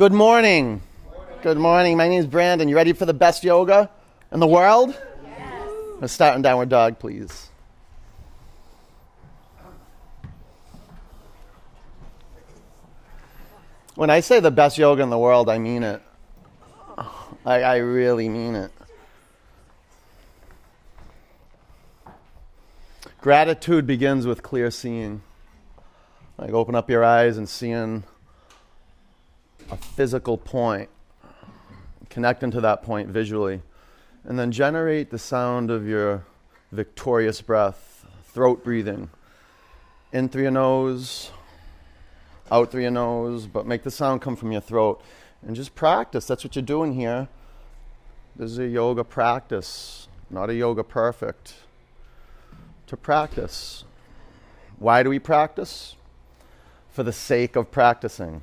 Good morning. Good morning. My name is Brandon. You ready for the best yoga in the world? Yes. Let's start in downward dog, please. When I say the best yoga in the world, I mean it. I, I really mean it. Gratitude begins with clear seeing. Like open up your eyes and seeing a physical point, connecting to that point visually, and then generate the sound of your victorious breath, throat breathing. In through your nose, out through your nose, but make the sound come from your throat. And just practice. That's what you're doing here. This is a yoga practice, not a yoga perfect. To practice. Why do we practice? For the sake of practicing.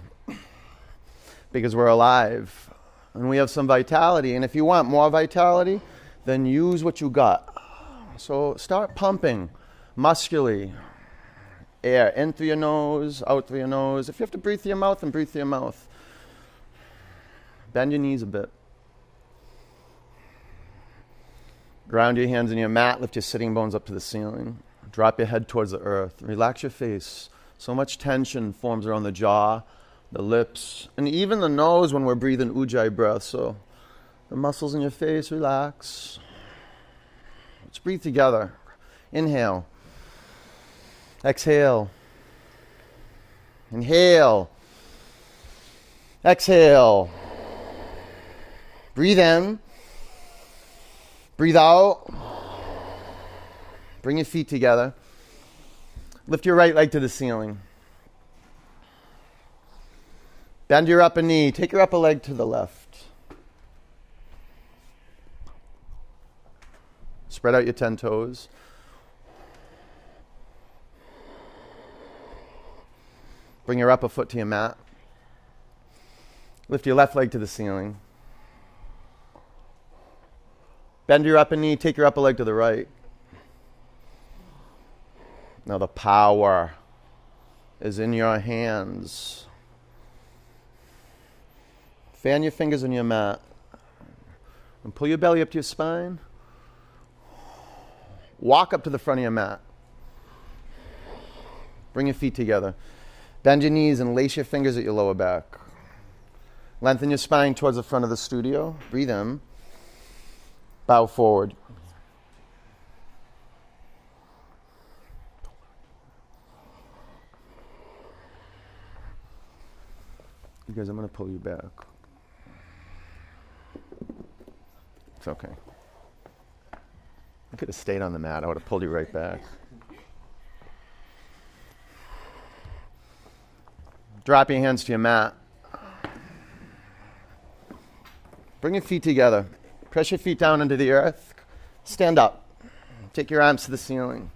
Because we're alive and we have some vitality. And if you want more vitality, then use what you got. So start pumping muscularly, air in through your nose, out through your nose. If you have to breathe through your mouth, then breathe through your mouth. Bend your knees a bit. Ground your hands in your mat, lift your sitting bones up to the ceiling. Drop your head towards the earth. Relax your face. So much tension forms around the jaw, the lips, and even the nose when we're breathing ujjayi breath. So the muscles in your face relax. Let's breathe together. Inhale. Exhale. Inhale. Exhale. Breathe in. Breathe out. Bring your feet together. Lift your right leg to the ceiling. Bend your upper knee. Take your upper leg to the left. Spread out your 10 toes. Bring your upper foot to your mat. Lift your left leg to the ceiling. Bend your upper knee, take your upper leg to the right. Now the power is in your hands. Fan your fingers on your mat. And pull your belly up to your spine. Walk up to the front of your mat. Bring your feet together. Bend your knees and lace your fingers at your lower back. Lengthen your spine towards the front of the studio. Breathe in. Bow forward. You guys, I'm going to pull you back. It's okay. I could have stayed on the mat. I would have pulled you right back. Drop your hands to your mat. Bring your feet together. Press your feet down into the earth. Stand up. Take your arms to the ceiling.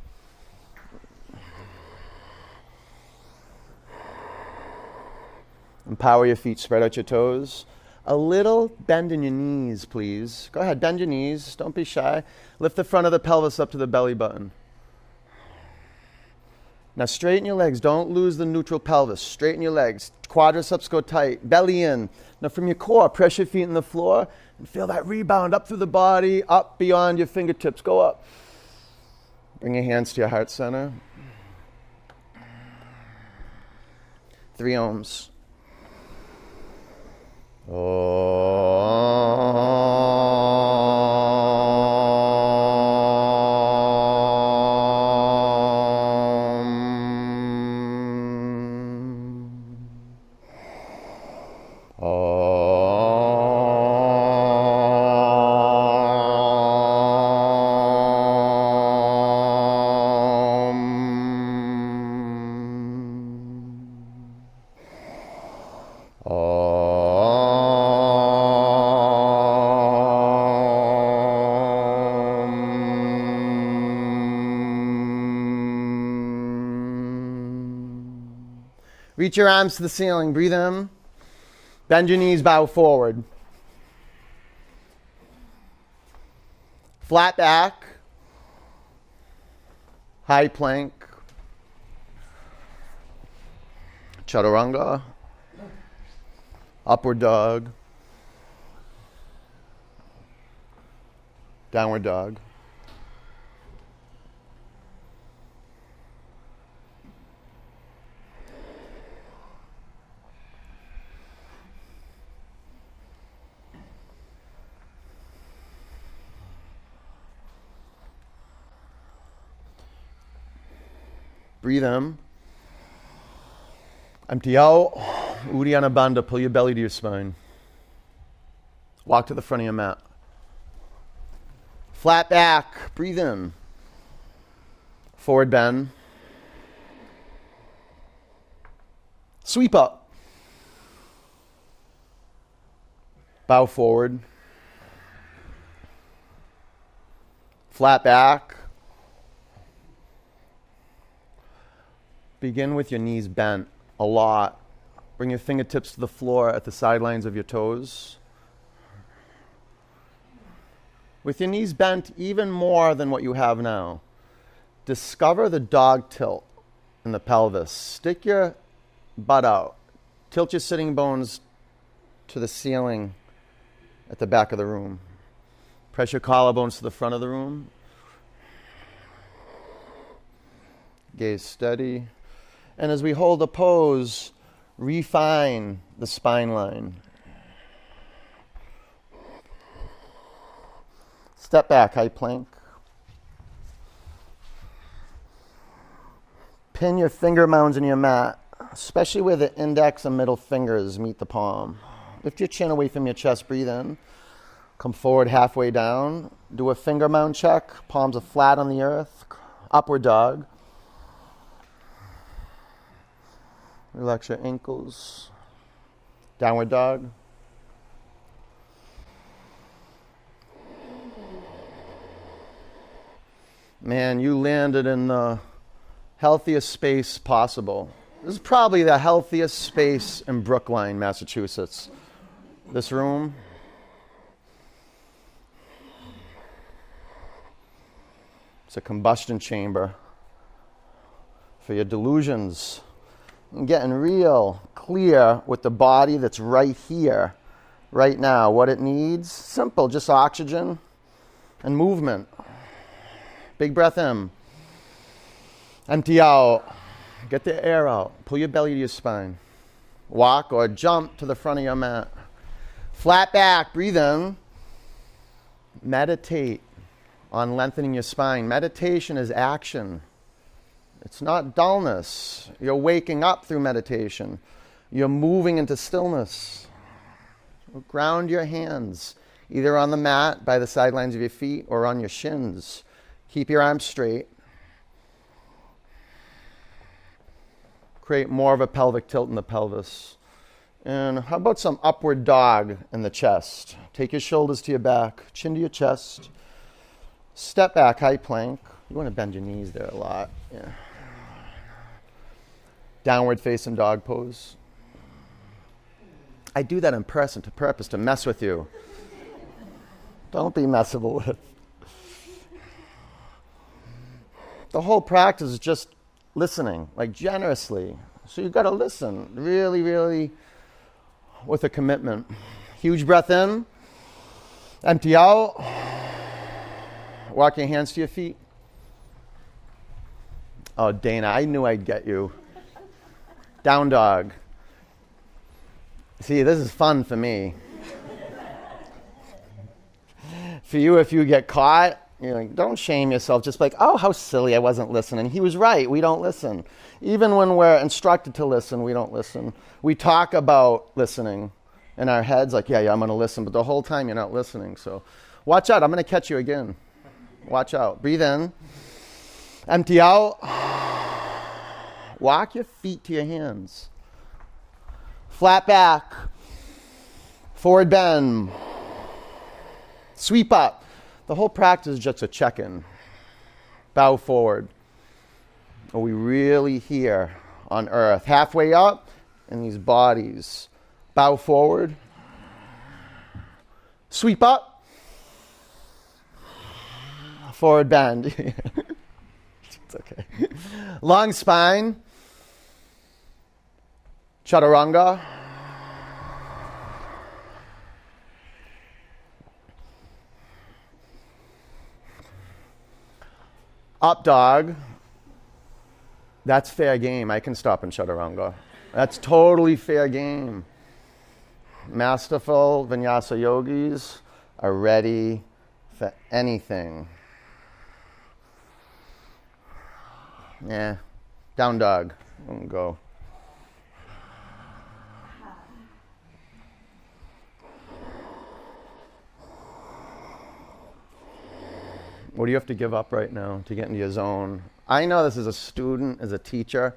Empower your feet. Spread out your toes. A little bend in your knees, please. Go ahead, bend your knees. Don't be shy. Lift the front of the pelvis up to the belly button. Now straighten your legs. Don't lose the neutral pelvis. Straighten your legs. Quadriceps go tight. Belly in. Now from your core, press your feet in the floor and feel that rebound up through the body, up beyond your fingertips. Go up. Bring your hands to your heart center. Three oms. Oh. Reach your arms to the ceiling. Breathe in. Bend your knees, bow forward. Flat back. High plank. Chaturanga. Upward dog. Downward dog. Breathe in. Empty out. Uddiyana Bandha. Pull your belly to your spine. Walk to the front of your mat. Flat back. Breathe in. Forward bend. Sweep up. Bow forward. Flat back. Begin with your knees bent a lot. Bring your fingertips to the floor at the sidelines of your toes. With your knees bent even more than what you have now, discover the dog tilt in the pelvis. Stick your butt out. Tilt your sitting bones to the ceiling at the back of the room. Press your collarbones to the front of the room. Gaze steady. And as we hold the pose, refine the spine line. Step back, high plank. Pin your finger mounds in your mat, especially where the index and middle fingers meet the palm. Lift your chin away from your chest, breathe in. Come forward halfway down. Do a finger mound check, palms are flat on the earth. Upward dog. Relax your ankles. Downward dog. Man, you landed in the healthiest space possible. This is probably the healthiest space in Brookline, Massachusetts. This room. It's a combustion chamber for your delusions and getting real clear with the body that's right here, right now. What it needs simple, just oxygen and movement. Big breath in, empty out, get the air out, pull your belly to your spine. Walk or jump to the front of your mat. Flat back, breathe in. Meditate on lengthening your spine. Meditation is action. It's not dullness. You're waking up through meditation. You're moving into stillness. Ground your hands either on the mat by the sidelines of your feet or on your shins. Keep your arms straight. Create more of a pelvic tilt in the pelvis. And how about some upward dog in the chest? Take your shoulders to your back, chin to your chest. Step back, high plank. You want to bend your knees there a lot. Yeah downward facing dog pose. I do that on purpose, to purpose to mess with you. Don't be messable with. The whole practice is just listening, like generously. So you've got to listen really, really with a commitment. Huge breath in, empty out. Walk your hands to your feet. Oh, Dana, I knew I'd get you. Down dog. See, this is fun for me. for you, if you get caught, you're like, don't shame yourself. Just like, oh, how silly, I wasn't listening. He was right. We don't listen. Even when we're instructed to listen, we don't listen. We talk about listening in our heads, like, yeah, yeah, I'm going to listen. But the whole time, you're not listening. So watch out. I'm going to catch you again. Watch out. Breathe in, empty out. Walk your feet to your hands. Flat back. Forward bend. Sweep up. The whole practice is just a check in. Bow forward. Are we really here on earth? Halfway up in these bodies. Bow forward. Sweep up. Forward bend. it's okay. Long spine chaturanga. Up dog, that's fair game. I can stop in chaturanga. That's totally fair game. Masterful vinyasa yogis are ready for anything. Yeah, down dog. Go. What do you have to give up right now to get into your zone? I know this as a student, as a teacher.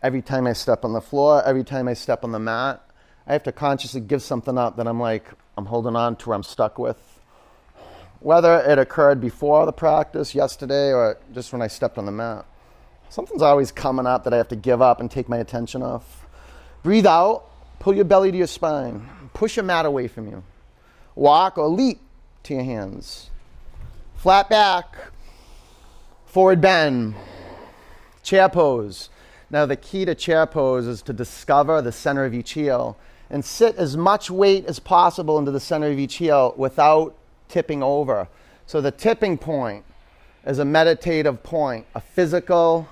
Every time I step on the floor, every time I step on the mat, I have to consciously give something up that I'm like, I'm holding on to or I'm stuck with. Whether it occurred before the practice, yesterday, or just when I stepped on the mat. Something's always coming up that I have to give up and take my attention off. Breathe out, pull your belly to your spine, push your mat away from you. Walk or leap to your hands. Flat back, forward bend, chair pose. Now, the key to chair pose is to discover the center of each heel and sit as much weight as possible into the center of each heel without tipping over. So, the tipping point is a meditative point, a physical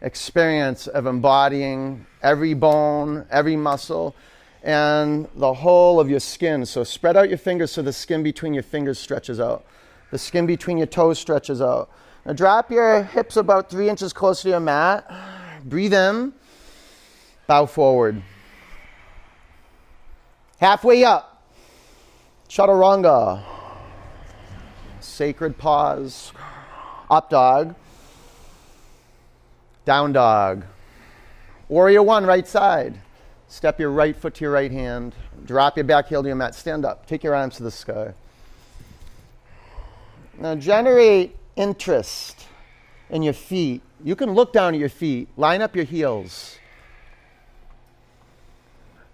experience of embodying every bone, every muscle, and the whole of your skin. So, spread out your fingers so the skin between your fingers stretches out. The skin between your toes stretches out. Now drop your hips about three inches closer to your mat. Breathe in. Bow forward. Halfway up. Chaturanga. Sacred pause. Up dog. Down dog. Warrior one, right side. Step your right foot to your right hand. Drop your back heel to your mat. Stand up. Take your arms to the sky. Now generate interest in your feet. You can look down at your feet, line up your heels.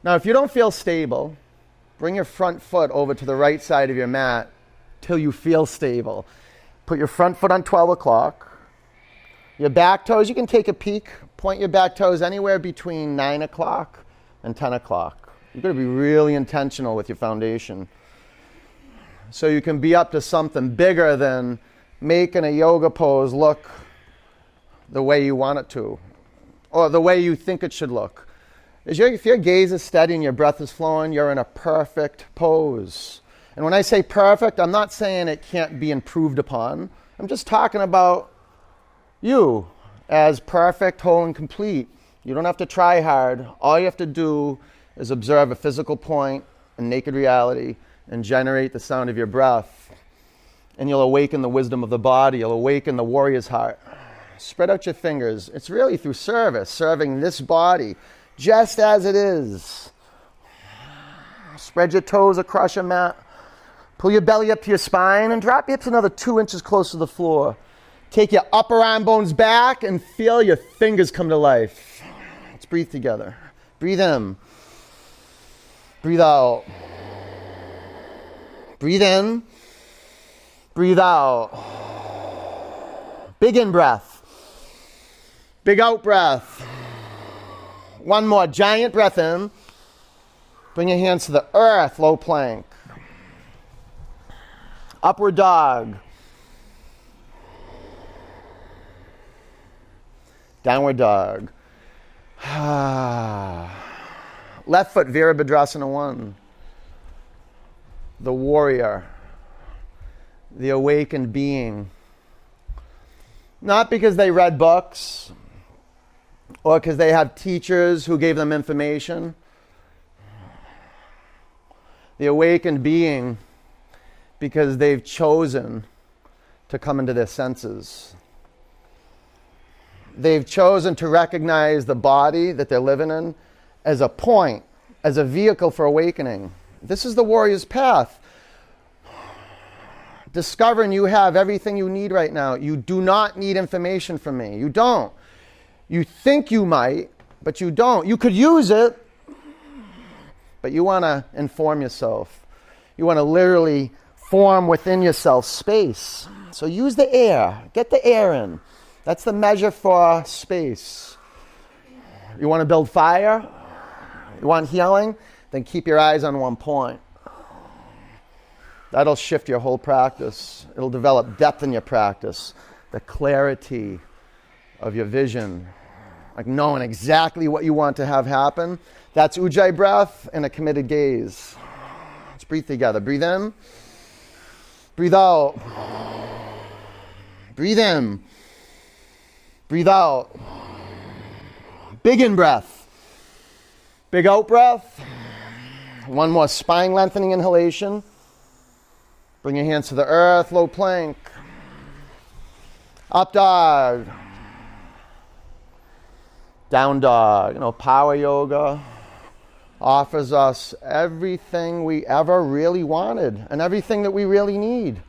Now, if you don't feel stable, bring your front foot over to the right side of your mat till you feel stable. Put your front foot on 12 o'clock. Your back toes, you can take a peek. Point your back toes anywhere between 9 o'clock and 10 o'clock. You've got to be really intentional with your foundation so you can be up to something bigger than making a yoga pose look the way you want it to or the way you think it should look. if your gaze is steady and your breath is flowing, you're in a perfect pose. And when I say perfect, I'm not saying it can't be improved upon. I'm just talking about you as perfect, whole, and complete. You don't have to try hard. All you have to do is observe a physical point and naked reality and generate the sound of your breath. And you'll awaken the wisdom of the body, you'll awaken the warrior's heart. Spread out your fingers. It's really through service, serving this body just as it is. Spread your toes across your mat. Pull your belly up to your spine and drop your hips another two inches close to the floor. Take your upper arm bones back and feel your fingers come to life. Let's breathe together. Breathe in. Breathe out. Breathe in, breathe out. Big in breath, big out breath. One more giant breath in. Bring your hands to the earth, low plank. Upward dog. Downward dog. Left foot Virabhadrasana 1 the warrior, the awakened being. Not because they read books or because they have teachers who gave them information. The awakened being because they've chosen to come into their senses. They've chosen to recognize the body that they're living in as a point, as a vehicle for awakening. This is the warrior's path. Discovering you have everything you need right now. You do not need information from me. You don't. You think you might, but you don't. You could use it, but you want to inform yourself. You want to literally form within yourself space. So use the air. Get the air in. That's the measure for space. You want to build fire? You want healing? Then keep your eyes on one point. That'll shift your whole practice. It'll develop depth in your practice. the clarity of your vision, like knowing exactly what you want to have happen. That's ujjayi breath and a committed gaze. Let's breathe together. Breathe in, breathe out, breathe in, breathe out. Big in breath, big out breath. One more spine lengthening inhalation. Bring your hands to the earth, low plank. Up dog. Down dog. You know, power yoga offers us everything we ever really wanted and everything that we really need.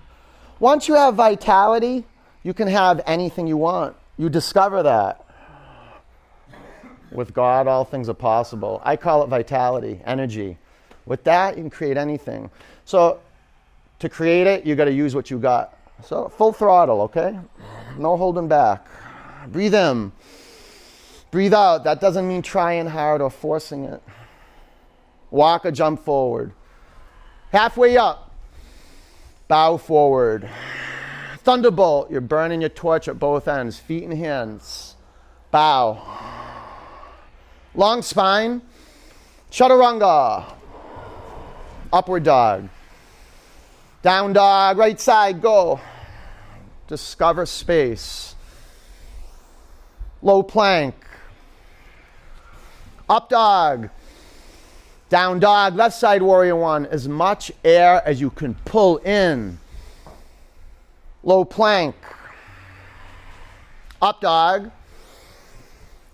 Once you have vitality, you can have anything you want. You discover that. With God, all things are possible. I call it vitality, energy. With that, you can create anything. So, to create it, you got to use what you got. So, full throttle, okay? No holding back. Breathe in. Breathe out. That doesn't mean trying hard or forcing it. Walk or jump forward. Halfway up, bow forward. Thunderbolt, you're burning your torch at both ends, feet and hands. Bow. Long spine. Chaturanga. Upward dog. Down dog, right side, go. Discover space. Low plank. Up dog. Down dog, left side warrior one. As much air as you can pull in. Low plank. Up dog.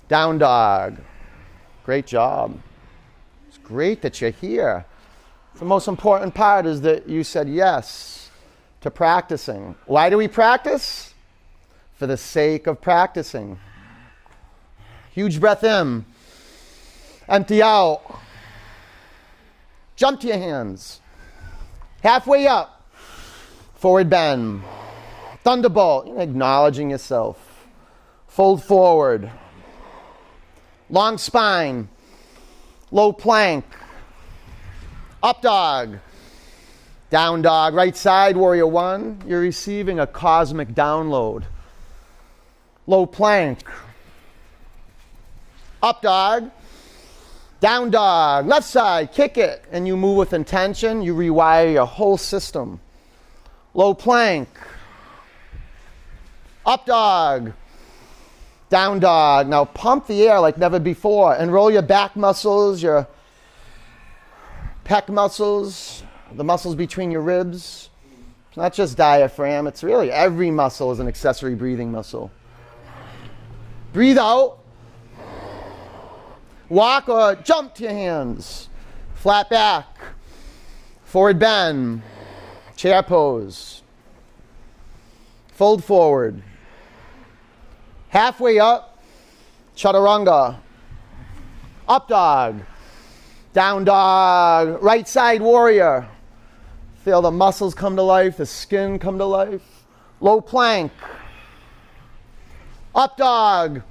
Down dog. Great job. It's great that you're here. The most important part is that you said yes to practicing. Why do we practice? For the sake of practicing. Huge breath in, empty out. Jump to your hands. Halfway up, forward bend. Thunderbolt, acknowledging yourself. Fold forward. Long spine. Low plank. Up dog. Down dog. Right side, warrior one. You're receiving a cosmic download. Low plank. Up dog. Down dog. Left side, kick it. And you move with intention. You rewire your whole system. Low plank. Up dog. Down dog. Now pump the air like never before and roll your back muscles, your pec muscles, the muscles between your ribs. It's not just diaphragm, it's really every muscle is an accessory breathing muscle. Breathe out. Walk or jump to your hands. Flat back. Forward bend. Chair pose. Fold forward. Halfway up. Chaturanga. Up dog. Down dog, right side warrior. Feel the muscles come to life, the skin come to life. Low plank. Up dog.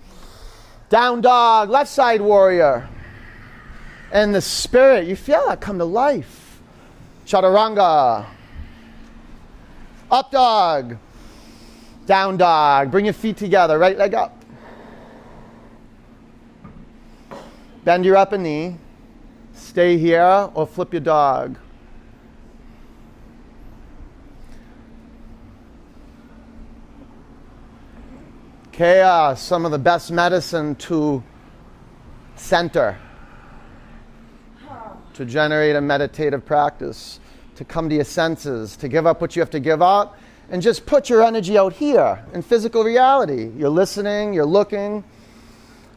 Down dog, left side warrior. And the spirit, you feel that come to life. Chaturanga. Up dog. Down dog. Bring your feet together, right leg up. Bend your upper knee stay here or flip your dog. Chaos, some of the best medicine to center, to generate a meditative practice, to come to your senses, to give up what you have to give up, and just put your energy out here in physical reality. You're listening, you're looking.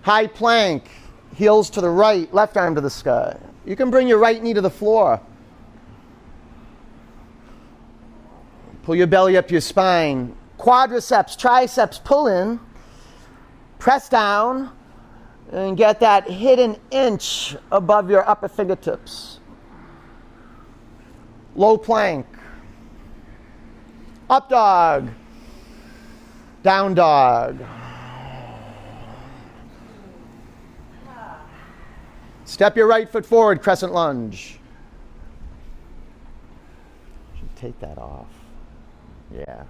High plank, heels to the right, left arm to the sky. You can bring your right knee to the floor. Pull your belly up your spine. Quadriceps, triceps, pull in. Press down and get that hidden inch above your upper fingertips. Low plank. Up dog. Down dog. Step your right foot forward, crescent lunge. Should take that off. Yeah.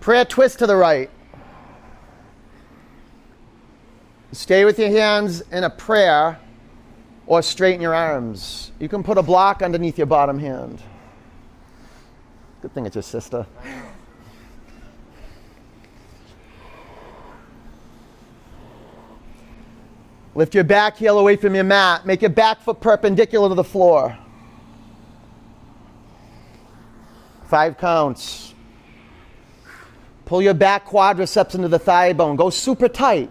Prayer twist to the right. Stay with your hands in a prayer or straighten your arms. You can put a block underneath your bottom hand. Good thing it's your sister. Lift your back heel away from your mat. Make your back foot perpendicular to the floor. Five counts. Pull your back quadriceps into the thigh bone. Go super tight.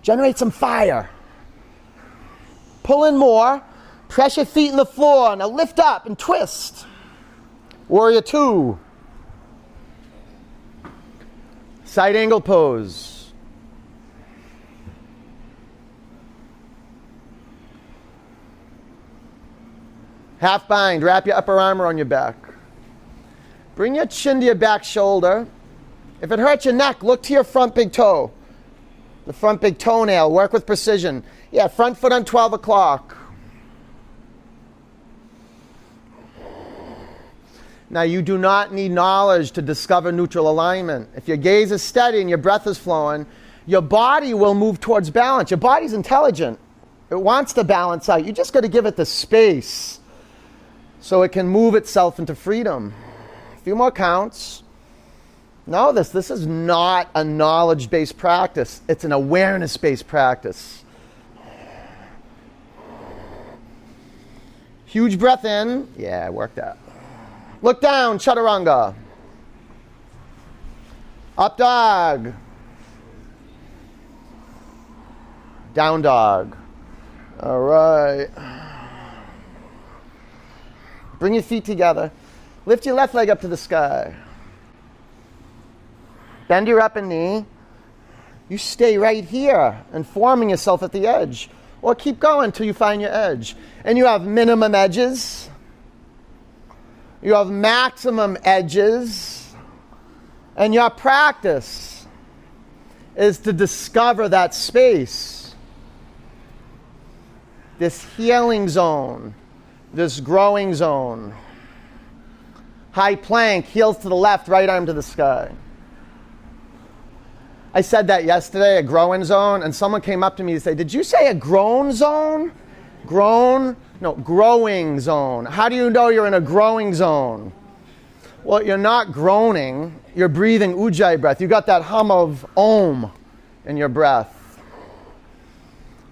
Generate some fire. Pull in more. Press your feet in the floor. Now lift up and twist. Warrior two. Side angle pose. Half bind. Wrap your upper arm around your back. Bring your chin to your back shoulder. If it hurts your neck, look to your front big toe. The front big toenail. Work with precision. Yeah, front foot on 12 o'clock. Now, you do not need knowledge to discover neutral alignment. If your gaze is steady and your breath is flowing, your body will move towards balance. Your body's intelligent, it wants to balance out. You just got to give it the space so it can move itself into freedom. A few more counts. Know this this is not a knowledge based practice, it's an awareness based practice. Huge breath in. Yeah, work that. Look down, chaturanga. Up dog. Down dog. All right. Bring your feet together. Lift your left leg up to the sky. Bend your upper knee. You stay right here and forming yourself at the edge. Or keep going until you find your edge. And you have minimum edges. You have maximum edges. And your practice is to discover that space, this healing zone, this growing zone. High plank, heels to the left, right arm to the sky. I said that yesterday, a growing zone, and someone came up to me and said, Did you say a grown zone? Grown? No, growing zone. How do you know you're in a growing zone? Well, you're not groaning, you're breathing ujjayi breath. You got that hum of om in your breath.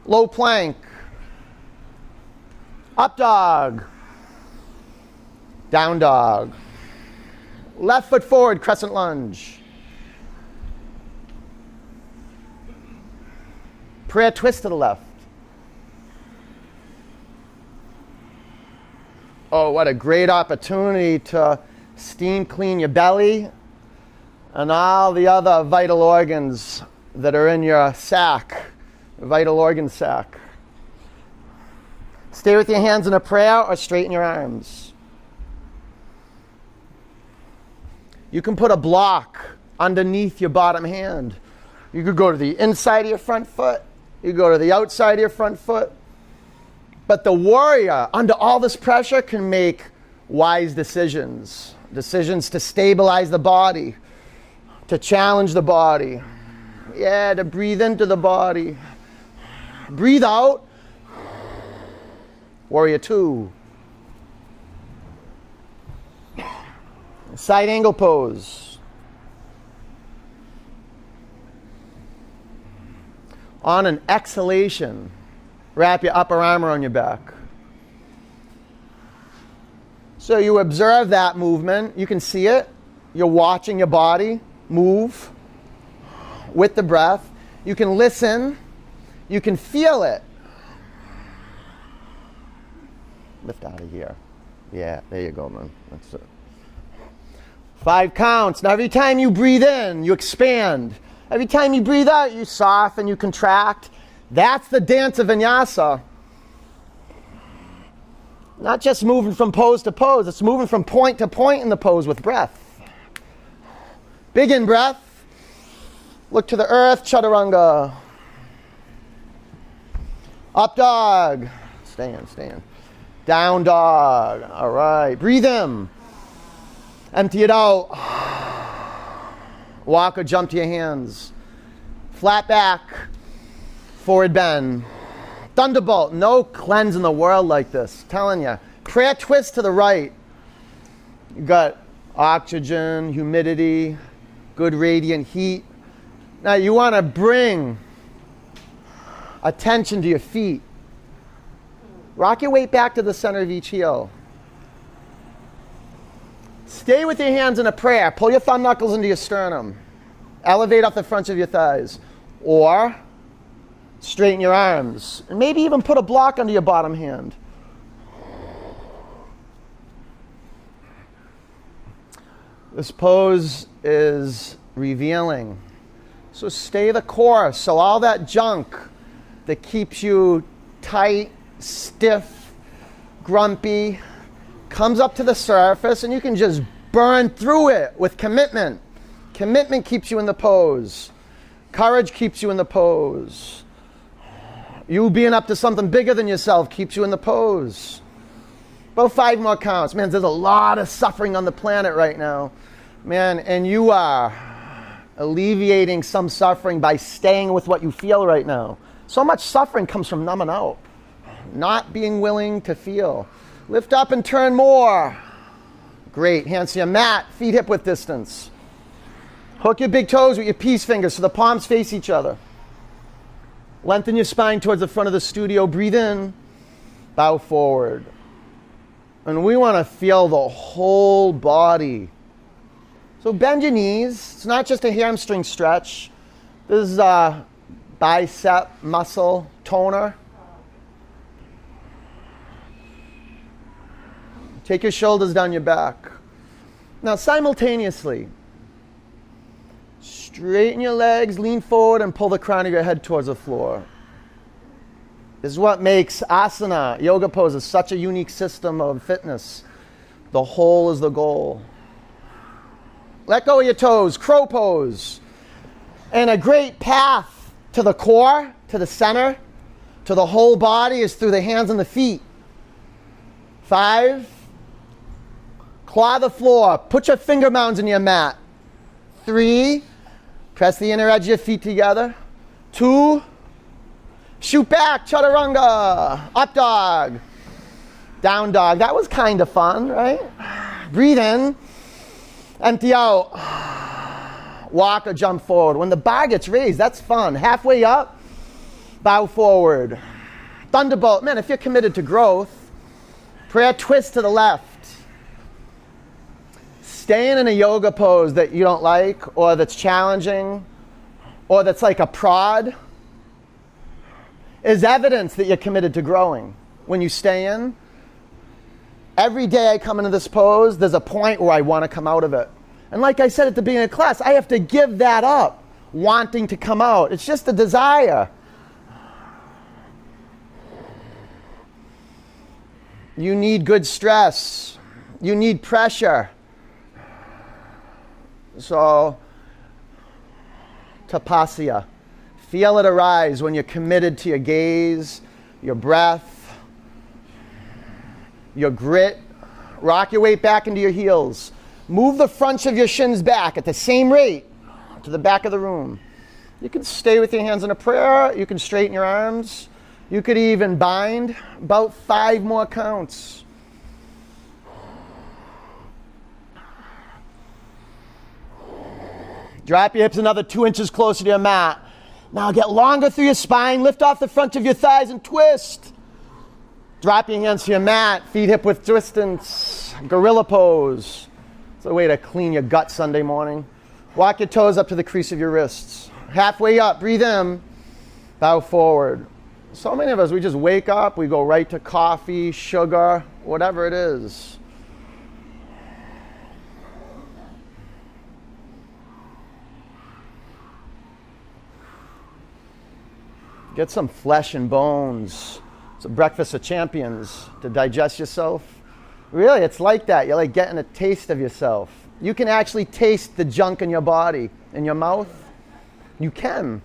Low plank. Up dog. Down dog. Left foot forward, crescent lunge. Prayer twist to the left. Oh, what a great opportunity to steam clean your belly and all the other vital organs that are in your sac, vital organ sac. Stay with your hands in a prayer or straighten your arms. You can put a block underneath your bottom hand. You could go to the inside of your front foot you go to the outside of your front foot. But the warrior, under all this pressure, can make wise decisions decisions to stabilize the body, to challenge the body. Yeah, to breathe into the body. Breathe out. Warrior two. Side angle pose. On an exhalation, wrap your upper arm around your back. So you observe that movement. You can see it. You're watching your body move with the breath. You can listen. You can feel it. Lift out of here. Yeah, there you go, man. That's it. Five counts. Now, every time you breathe in, you expand. Every time you breathe out, you soften, you contract. That's the dance of vinyasa. Not just moving from pose to pose, it's moving from point to point in the pose with breath. Big in breath. Look to the earth, chaturanga. Up dog. Stand, stand. Down dog. All right. Breathe in. Empty it out. Walk or jump to your hands. Flat back, forward bend. Thunderbolt, no cleanse in the world like this. Telling you. Prayer twist to the right. You got oxygen, humidity, good radiant heat. Now you want to bring attention to your feet. Rock your weight back to the center of each heel. Stay with your hands in a prayer. Pull your thumb knuckles into your sternum. Elevate off the fronts of your thighs. Or straighten your arms. And maybe even put a block under your bottom hand. This pose is revealing. So stay the course. So all that junk that keeps you tight, stiff, grumpy comes up to the surface and you can just burn through it with commitment. Commitment keeps you in the pose. Courage keeps you in the pose. You being up to something bigger than yourself keeps you in the pose. About five more counts. Man, there's a lot of suffering on the planet right now. Man, and you are alleviating some suffering by staying with what you feel right now. So much suffering comes from numbing out, not being willing to feel. Lift up and turn more. Great. Hands to your mat, feet hip width distance. Hook your big toes with your peace fingers so the palms face each other. Lengthen your spine towards the front of the studio. Breathe in, bow forward. And we want to feel the whole body so bend your knees. It's not just a hamstring stretch. This is a bicep muscle toner. Take your shoulders down your back. Now, simultaneously, straighten your legs, lean forward, and pull the crown of your head towards the floor. This is what makes asana, yoga poses, such a unique system of fitness. The whole is the goal. Let go of your toes, crow pose. And a great path to the core, to the center, to the whole body is through the hands and the feet. Five. Claw the floor. Put your finger mounds in your mat. Three. Press the inner edge of your feet together. Two. Shoot back, chaturanga. Up dog. Down dog. That was kind of fun, right? Breathe in. Empty out. Walk or jump forward. When the bar gets raised, that's fun. Halfway up, bow forward. Thunderbolt. Man, if you're committed to growth, prayer twist to the left. Staying in a yoga pose that you don't like or that's challenging or that's like a prod is evidence that you're committed to growing. When you stay in, Every day I come into this pose, there's a point where I want to come out of it. And like I said at the beginning of class, I have to give that up, wanting to come out. It's just a desire. You need good stress. You need pressure. So, tapasya. Feel it arise when you're committed to your gaze, your breath, your grit. Rock your weight back into your heels. Move the fronts of your shins back at the same rate to the back of the room. You can stay with your hands in a prayer. You can straighten your arms. You could even bind about five more counts. Drop your hips another two inches closer to your mat. Now get longer through your spine. Lift off the front of your thighs and twist. Drop your hands to your mat, feet hip width distance, gorilla pose. It's a way to clean your gut Sunday morning. Walk your toes up to the crease of your wrists. Halfway up, breathe in, bow forward. So many of us, we just wake up, we go right to coffee, sugar, whatever it is. Get some flesh and bones a breakfast of champions to digest yourself. Really, it's like that. You're like getting a taste of yourself. You can actually taste the junk in your body, in your mouth. You can.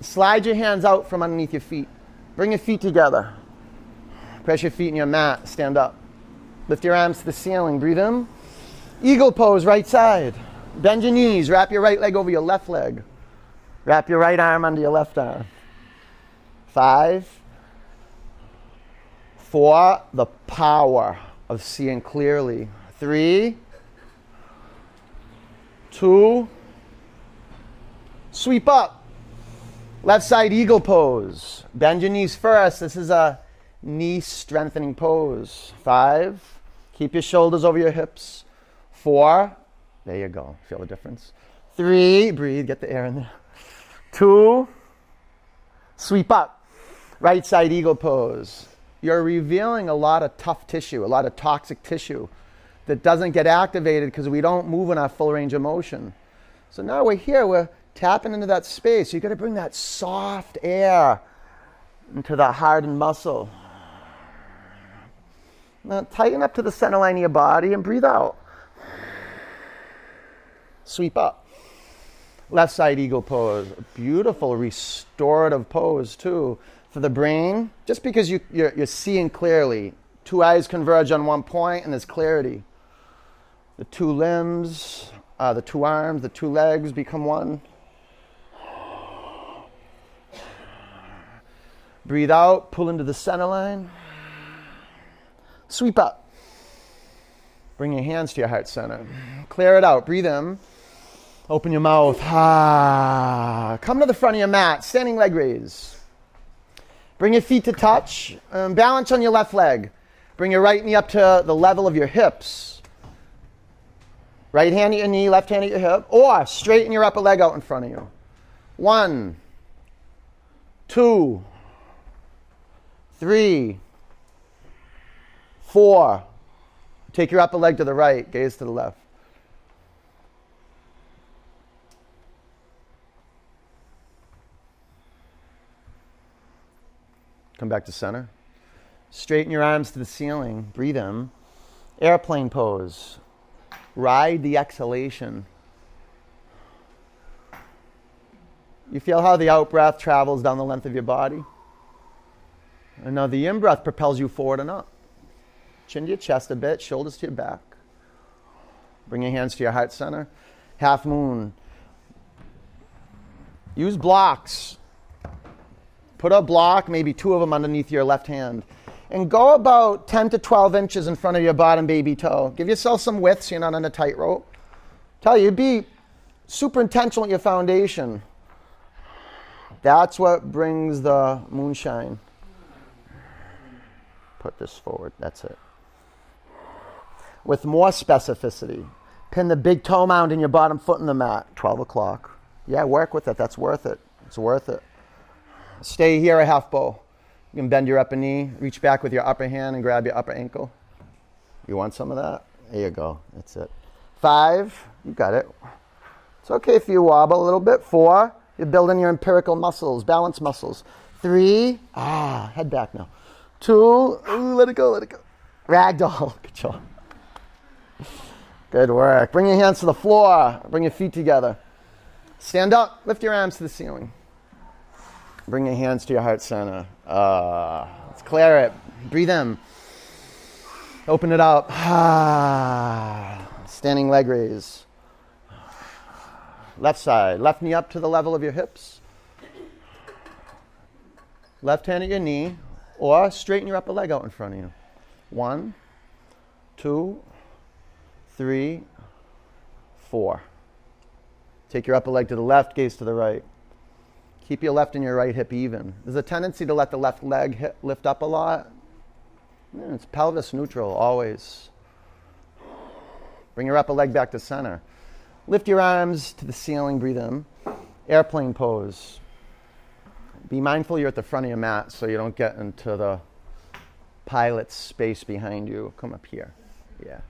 Slide your hands out from underneath your feet. Bring your feet together. Press your feet in your mat. Stand up. Lift your arms to the ceiling. Breathe in. Eagle pose, right side. Bend your knees. Wrap your right leg over your left leg. Wrap your right arm under your left arm. Five. Four, the power of seeing clearly. Three. Two. Sweep up. Left side eagle pose. Bend your knees first. This is a knee strengthening pose. Five. Keep your shoulders over your hips. Four. There you go. Feel the difference. Three. Breathe. Get the air in there. Two. Sweep up. Right side eagle pose. You're revealing a lot of tough tissue, a lot of toxic tissue that doesn't get activated because we don't move in our full range of motion. So now we're here, we're tapping into that space. You've got to bring that soft air into the hardened muscle. Now tighten up to the center line of your body and breathe out. Sweep up. Left side eagle pose. Beautiful restorative pose, too, for the brain. Just because you, you're, you're seeing clearly, two eyes converge on one point and there's clarity. The two limbs, uh, the two arms, the two legs become one. Breathe out, pull into the center line. Sweep up. Bring your hands to your heart center. Clear it out. Breathe in. Open your mouth. Ah. Come to the front of your mat. Standing leg raise. Bring your feet to touch. Um, balance on your left leg. Bring your right knee up to the level of your hips. Right hand at your knee, left hand at your hip. Or straighten your upper leg out in front of you. One, two, three, four. Take your upper leg to the right, gaze to the left. Come back to center. Straighten your arms to the ceiling. Breathe in. Airplane pose. Ride the exhalation. You feel how the out breath travels down the length of your body? And now the in breath propels you forward and up. Chin to your chest a bit, shoulders to your back. Bring your hands to your heart center. Half moon. Use blocks. Put a block, maybe two of them underneath your left hand. And go about 10 to 12 inches in front of your bottom baby toe. Give yourself some width so you're not on a tightrope. Tell you, be super intentional with your foundation. That's what brings the moonshine. Put this forward. That's it. With more specificity, pin the big toe mound in your bottom foot in the mat. 12 o'clock. Yeah, work with it. That's worth it. It's worth it. Stay here a half bow. You can bend your upper knee, reach back with your upper hand and grab your upper ankle. You want some of that? There you go. That's it. Five, you got it. It's okay if you wobble a little bit. Four, you're building your empirical muscles, balance muscles. Three, ah, head back now. Two, ooh, let it go, let it go. Ragdoll. Good job. Good work. Bring your hands to the floor. Bring your feet together. Stand up. Lift your arms to the ceiling. Bring your hands to your heart center. Uh, let's clear it. Breathe in. Open it up. Standing leg raise. Left side. Left knee up to the level of your hips. Left hand at your knee. Or straighten your upper leg out in front of you. One, two, three, four. Take your upper leg to the left, gaze to the right. Keep your left and your right hip even. There's a tendency to let the left leg lift up a lot. It's pelvis neutral always. Bring your upper leg back to center. Lift your arms to the ceiling, breathe in. Airplane pose. Be mindful you're at the front of your mat so you don't get into the pilot's space behind you. Come up here. Yeah.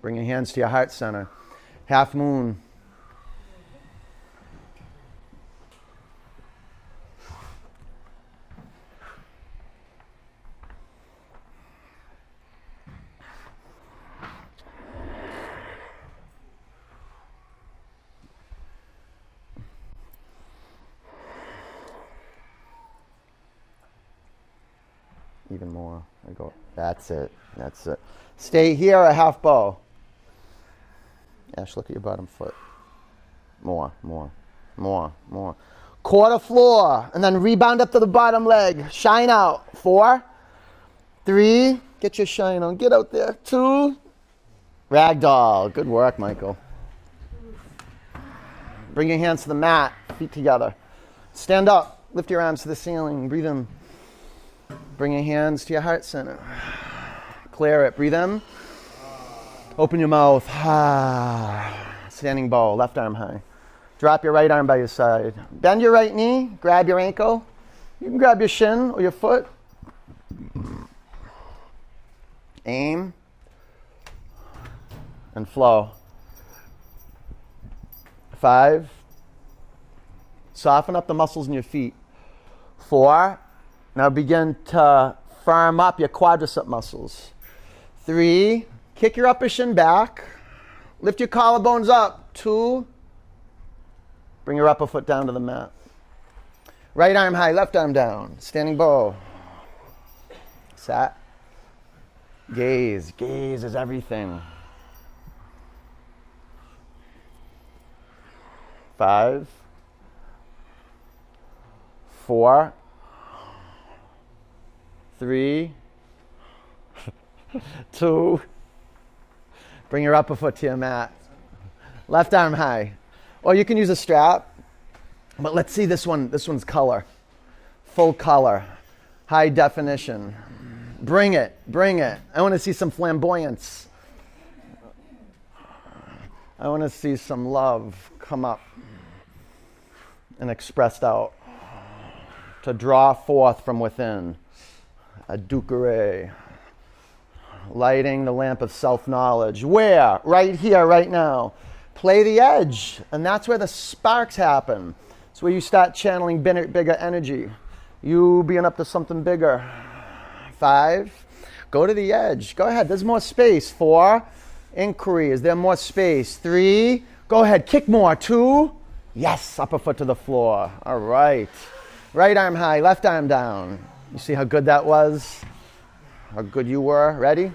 Bring your hands to your heart center. Half moon. Even more. I go. That's it. That's it. Stay here a half bow. Ash, look at your bottom foot. More, more, more, more. Quarter floor, and then rebound up to the bottom leg. Shine out. Four, three. Get your shine on. Get out there. Two. Ragdoll. Good work, Michael. Bring your hands to the mat, feet together. Stand up, lift your arms to the ceiling, breathe in. Bring your hands to your heart center. Clear it, breathe in. Open your mouth. Standing bow, left arm high. Drop your right arm by your side. Bend your right knee, grab your ankle. You can grab your shin or your foot. Aim and flow. Five. Soften up the muscles in your feet. Four. Now begin to firm up your quadricep muscles. Three. Kick your upper shin back. Lift your collarbones up. Two. Bring your upper foot down to the mat. Right arm high, left arm down. Standing bow. Sat. Gaze. Gaze is everything. Five, four, three, two. Bring your upper foot to your mat. Left arm high. Or you can use a strap. But let's see this one. This one's color. Full color. High definition. Bring it. Bring it. I want to see some flamboyance. I want to see some love come up and expressed out to draw forth from within educare lighting the lamp of self-knowledge. Where? Right here right now. Play the edge and that's where the sparks happen. It's where you start channeling bigger energy. You being up to something bigger. Five. Go to the edge. Go ahead. There's more space. Four. Inquiry. Is there more space? Three. Go ahead. Kick more. Two. Yes, upper foot to the floor. All right. Right arm high, left arm down. You see how good that was? How good you were? Ready?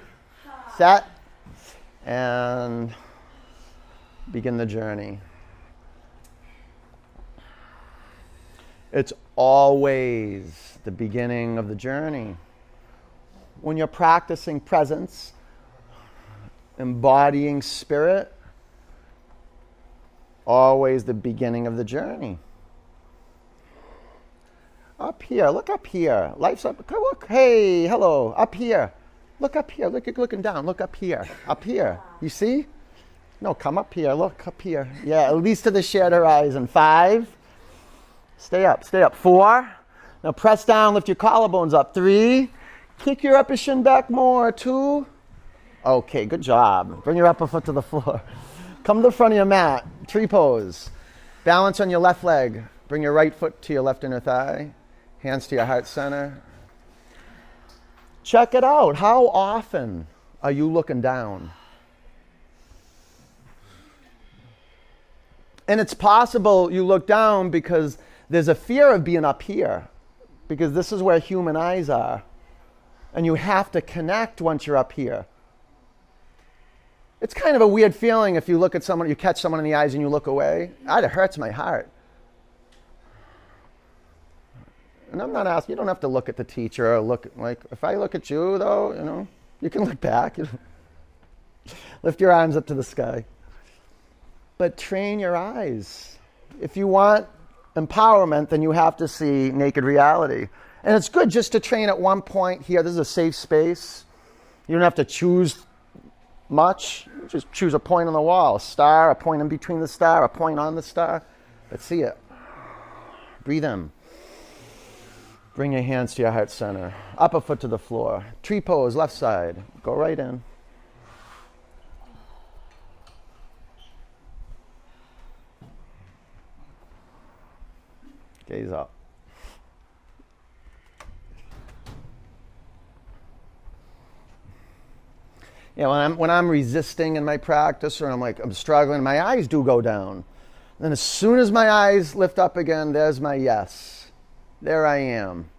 Set. And begin the journey. It's always the beginning of the journey. When you're practicing presence, embodying spirit, always the beginning of the journey. Up here, look up here. Life's up. Look, hey, hello, up here. Look up here. Look, you're looking down. Look up here. Up here. You see? No, come up here. Look up here. Yeah, at least to the shared horizon. Five. Stay up. Stay up. Four. Now press down. Lift your collarbones up. Three. Kick your upper shin back more. Two. Okay, good job. Bring your upper foot to the floor. Come to the front of your mat. Tree pose. Balance on your left leg. Bring your right foot to your left inner thigh. Hands to your heart center. Check it out. How often are you looking down? And it's possible you look down because there's a fear of being up here, because this is where human eyes are. And you have to connect once you're up here. It's kind of a weird feeling if you look at someone, you catch someone in the eyes and you look away. It hurts my heart. And I'm not asking, you don't have to look at the teacher or look, like, if I look at you, though, you know, you can look back. Lift your arms up to the sky. But train your eyes. If you want empowerment, then you have to see naked reality. And it's good just to train at one point here. This is a safe space. You don't have to choose much. Just choose a point on the wall, a star, a point in between the star, a point on the star. Let's see it. Breathe in. Bring your hands to your heart center. Upper foot to the floor. Tree pose, left side. Go right in. Gaze up. you know, when I'm, when I'm resisting in my practice or I'm like, I'm struggling, my eyes do go down. And then as soon as my eyes lift up again, there's my yes. There I am.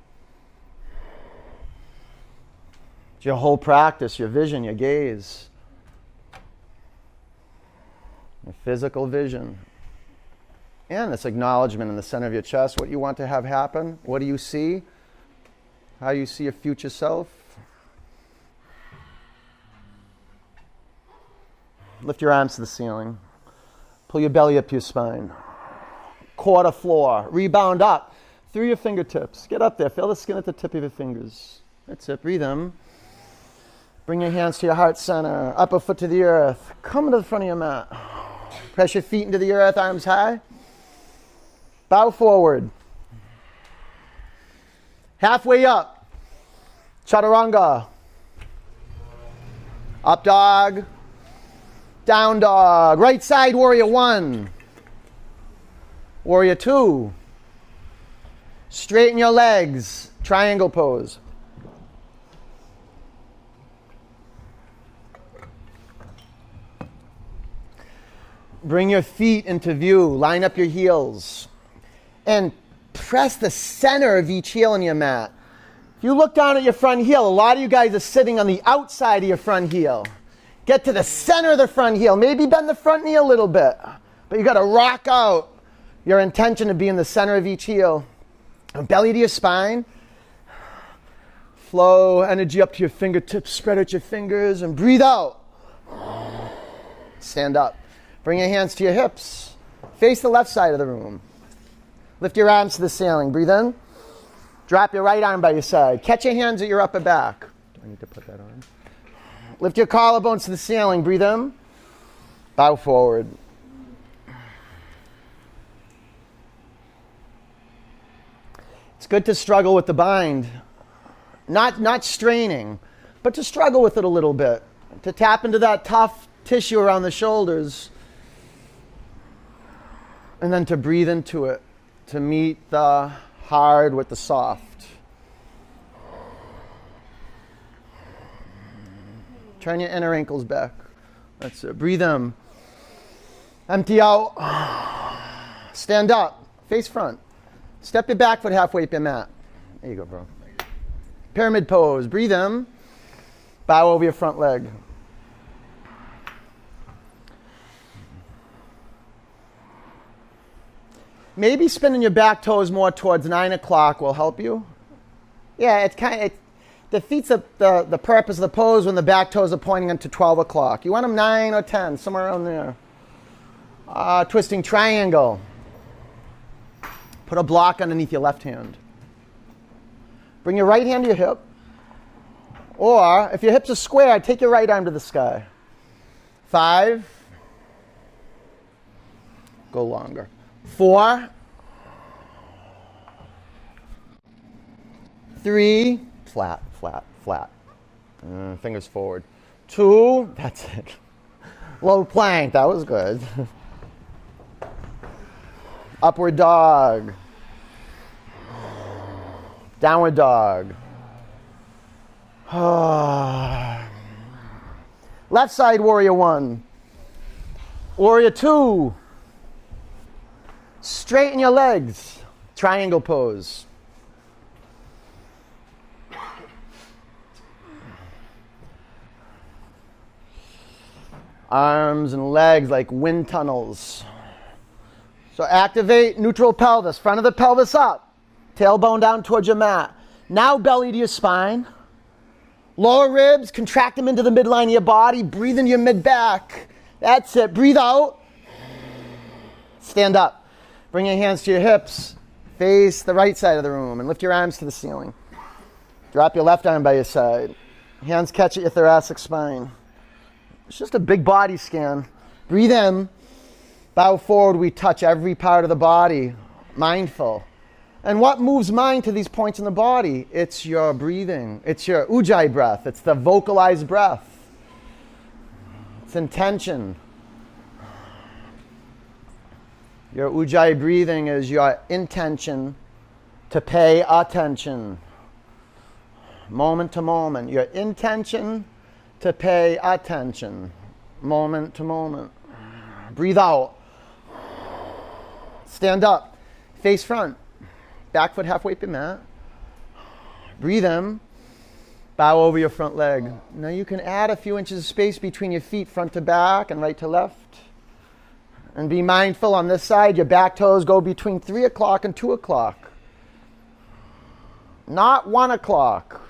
It's your whole practice, your vision, your gaze, your physical vision. And this acknowledgement in the center of your chest what you want to have happen. What do you see? How you see your future self. Lift your arms to the ceiling. Pull your belly up to your spine. Quarter floor. Rebound up through your fingertips. Get up there. Feel the skin at the tip of your fingers. That's it. Breathe in. Bring your hands to your heart center. Upper foot to the earth. Come to the front of your mat. Press your feet into the earth, arms high. Bow forward. Halfway up. Chaturanga. Up dog. Down dog. Right side warrior one. Warrior two. Straighten your legs. Triangle pose. Bring your feet into view. Line up your heels. And press the center of each heel in your mat. If you look down at your front heel, a lot of you guys are sitting on the outside of your front heel. Get to the center of the front heel. Maybe bend the front knee a little bit. But you got to rock out your intention to be in the center of each heel. Belly to your spine. Flow energy up to your fingertips. Spread out your fingers and breathe out. Stand up. Bring your hands to your hips. Face the left side of the room. Lift your arms to the ceiling. Breathe in. Drop your right arm by your side. Catch your hands at your upper back. Do I need to put that on? Lift your collarbones to the ceiling. Breathe in. Bow forward. Good to struggle with the bind. Not, not straining, but to struggle with it a little bit. To tap into that tough tissue around the shoulders. And then to breathe into it. To meet the hard with the soft. Turn your inner ankles back. That's it. Breathe in. Empty out. Stand up. Face front. Step your back foot halfway up your mat. There you go, bro. Pyramid pose. Breathe in. Bow over your front leg. Maybe spinning your back toes more towards nine o'clock will help you. Yeah, it kind of it defeats the, the, the purpose of the pose when the back toes are pointing into 12 o'clock. You want them nine or 10, somewhere around there. Uh, twisting triangle. Put a block underneath your left hand. Bring your right hand to your hip. Or if your hips are square, take your right arm to the sky. Five. Go longer. Four. Three. Flat, flat, flat. Uh, fingers forward. Two. That's it. Low plank. That was good. Upward dog. Downward dog. Left side warrior one. Warrior two. Straighten your legs. Triangle pose. Arms and legs like wind tunnels. So activate neutral pelvis, front of the pelvis up, tailbone down towards your mat. Now belly to your spine. Lower ribs, contract them into the midline of your body. Breathe into your mid back. That's it. Breathe out. Stand up. Bring your hands to your hips. Face the right side of the room and lift your arms to the ceiling. Drop your left arm by your side. Hands catch at your thoracic spine. It's just a big body scan. Breathe in. Bow forward. We touch every part of the body. Mindful. And what moves mind to these points in the body? It's your breathing. It's your ujjayi breath. It's the vocalized breath. It's intention. Your ujjayi breathing is your intention to pay attention. Moment to moment. Your intention to pay attention. Moment to moment. Breathe out. Stand up. Face front. Back foot halfway up your mat. Breathe in. Bow over your front leg. Now you can add a few inches of space between your feet, front to back and right to left. And be mindful on this side, your back toes go between 3 o'clock and 2 o'clock. Not 1 o'clock.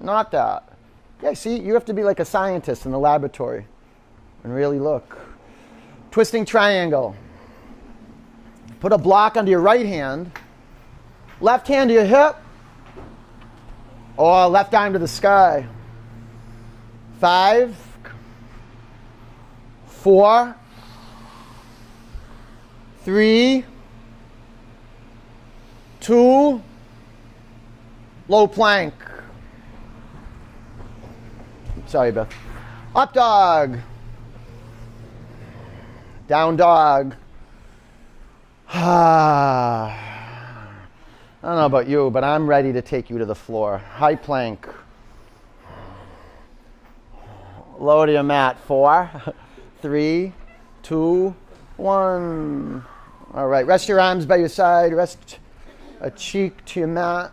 Not that. Yeah, see, you have to be like a scientist in the laboratory and really look. Twisting triangle. Put a block under your right hand, left hand to your hip, or left arm to the sky. Five, four, three, two, low plank. Sorry, Beth. Up dog. Down dog. I don't know about you, but I'm ready to take you to the floor. High plank. Lower to your mat. Four, three, two, one. All right, rest your arms by your side. Rest a cheek to your mat.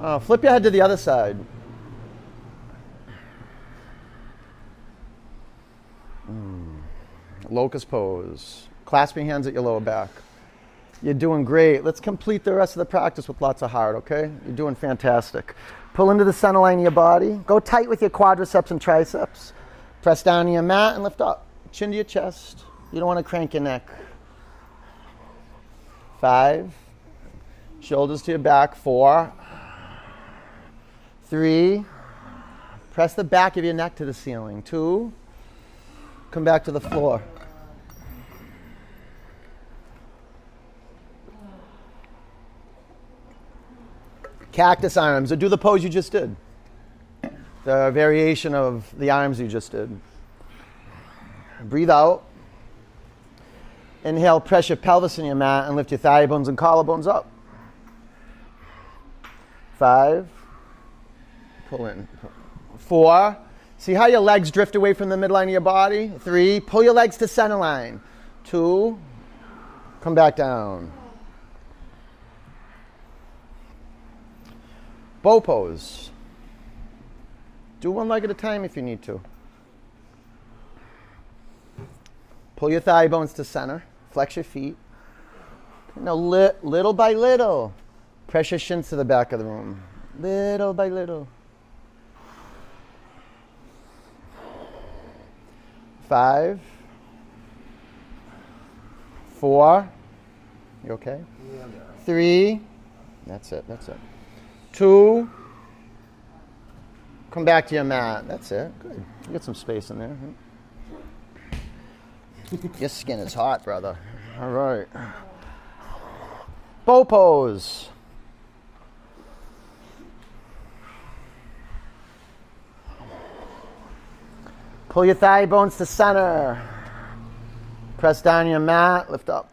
Uh, flip your head to the other side. Locust pose. clasping hands at your lower back. You're doing great. Let's complete the rest of the practice with lots of heart, okay? You're doing fantastic. Pull into the center line of your body. Go tight with your quadriceps and triceps. Press down to your mat and lift up. Chin to your chest. You don't want to crank your neck. Five. Shoulders to your back. Four. Three. Press the back of your neck to the ceiling. Two. Come back to the floor. Cactus arms, or do the pose you just did. The variation of the arms you just did. Breathe out. Inhale, press your pelvis in your mat and lift your thigh bones and collarbones up. Five. Pull in. Four. See how your legs drift away from the midline of your body? Three. Pull your legs to center line. Two. Come back down. Bow pose. Do one leg at a time if you need to. Pull your thigh bones to center. Flex your feet. Now, li- little by little, press your shins to the back of the room. Little by little. Five. Four. You okay? Three. That's it. That's it. Two. Come back to your mat. That's it. Good. You get some space in there. Your skin is hot, brother. All right. Bow pose. Pull your thigh bones to center. Press down your mat, lift up.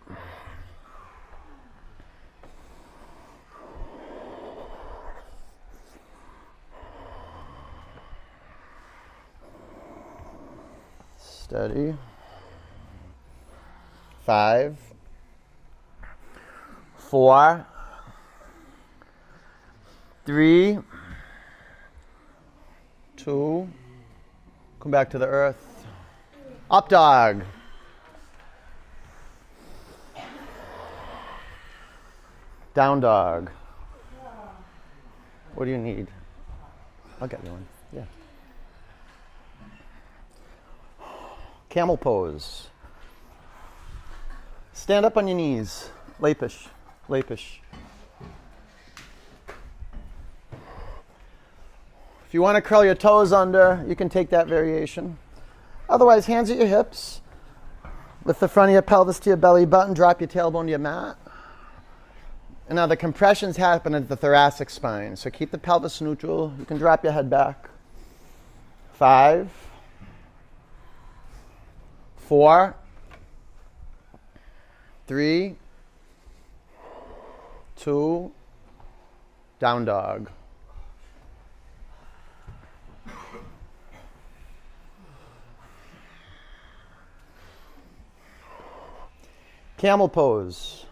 Steady. Five, four, three, two, come back to the earth. Up dog. Down dog. What do you need? I'll get you one. Yeah. Camel pose. Stand up on your knees. Lapish. Lapish. If you want to curl your toes under, you can take that variation. Otherwise, hands at your hips. Lift the front of your pelvis to your belly button. Drop your tailbone to your mat. And now the compressions happen at the thoracic spine. So keep the pelvis neutral. You can drop your head back. Five, four, three, two, down dog. Camel pose.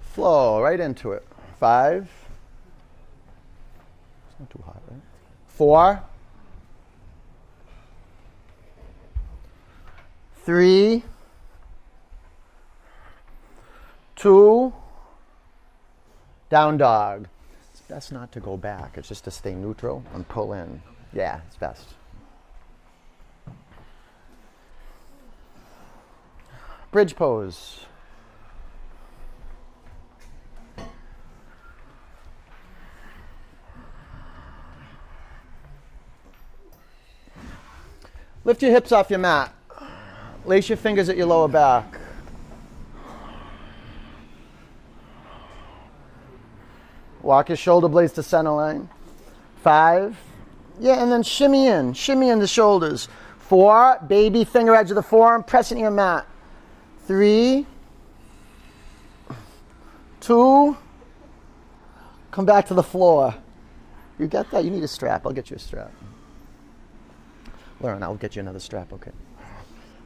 Flow right into it. Five. It's not too hot, right? Four. Three. Two. Down dog. It's best not to go back. It's just to stay neutral and pull in. Yeah, it's best. Bridge pose. Lift your hips off your mat. Lace your fingers at your lower back. Walk your shoulder blades to center line. Five. Yeah, and then shimmy in. Shimmy in the shoulders. Four. Baby finger edge of the forearm. Press into your mat. Three. Two. Come back to the floor. You get that? You need a strap. I'll get you a strap. Lauren, I'll get you another strap, okay?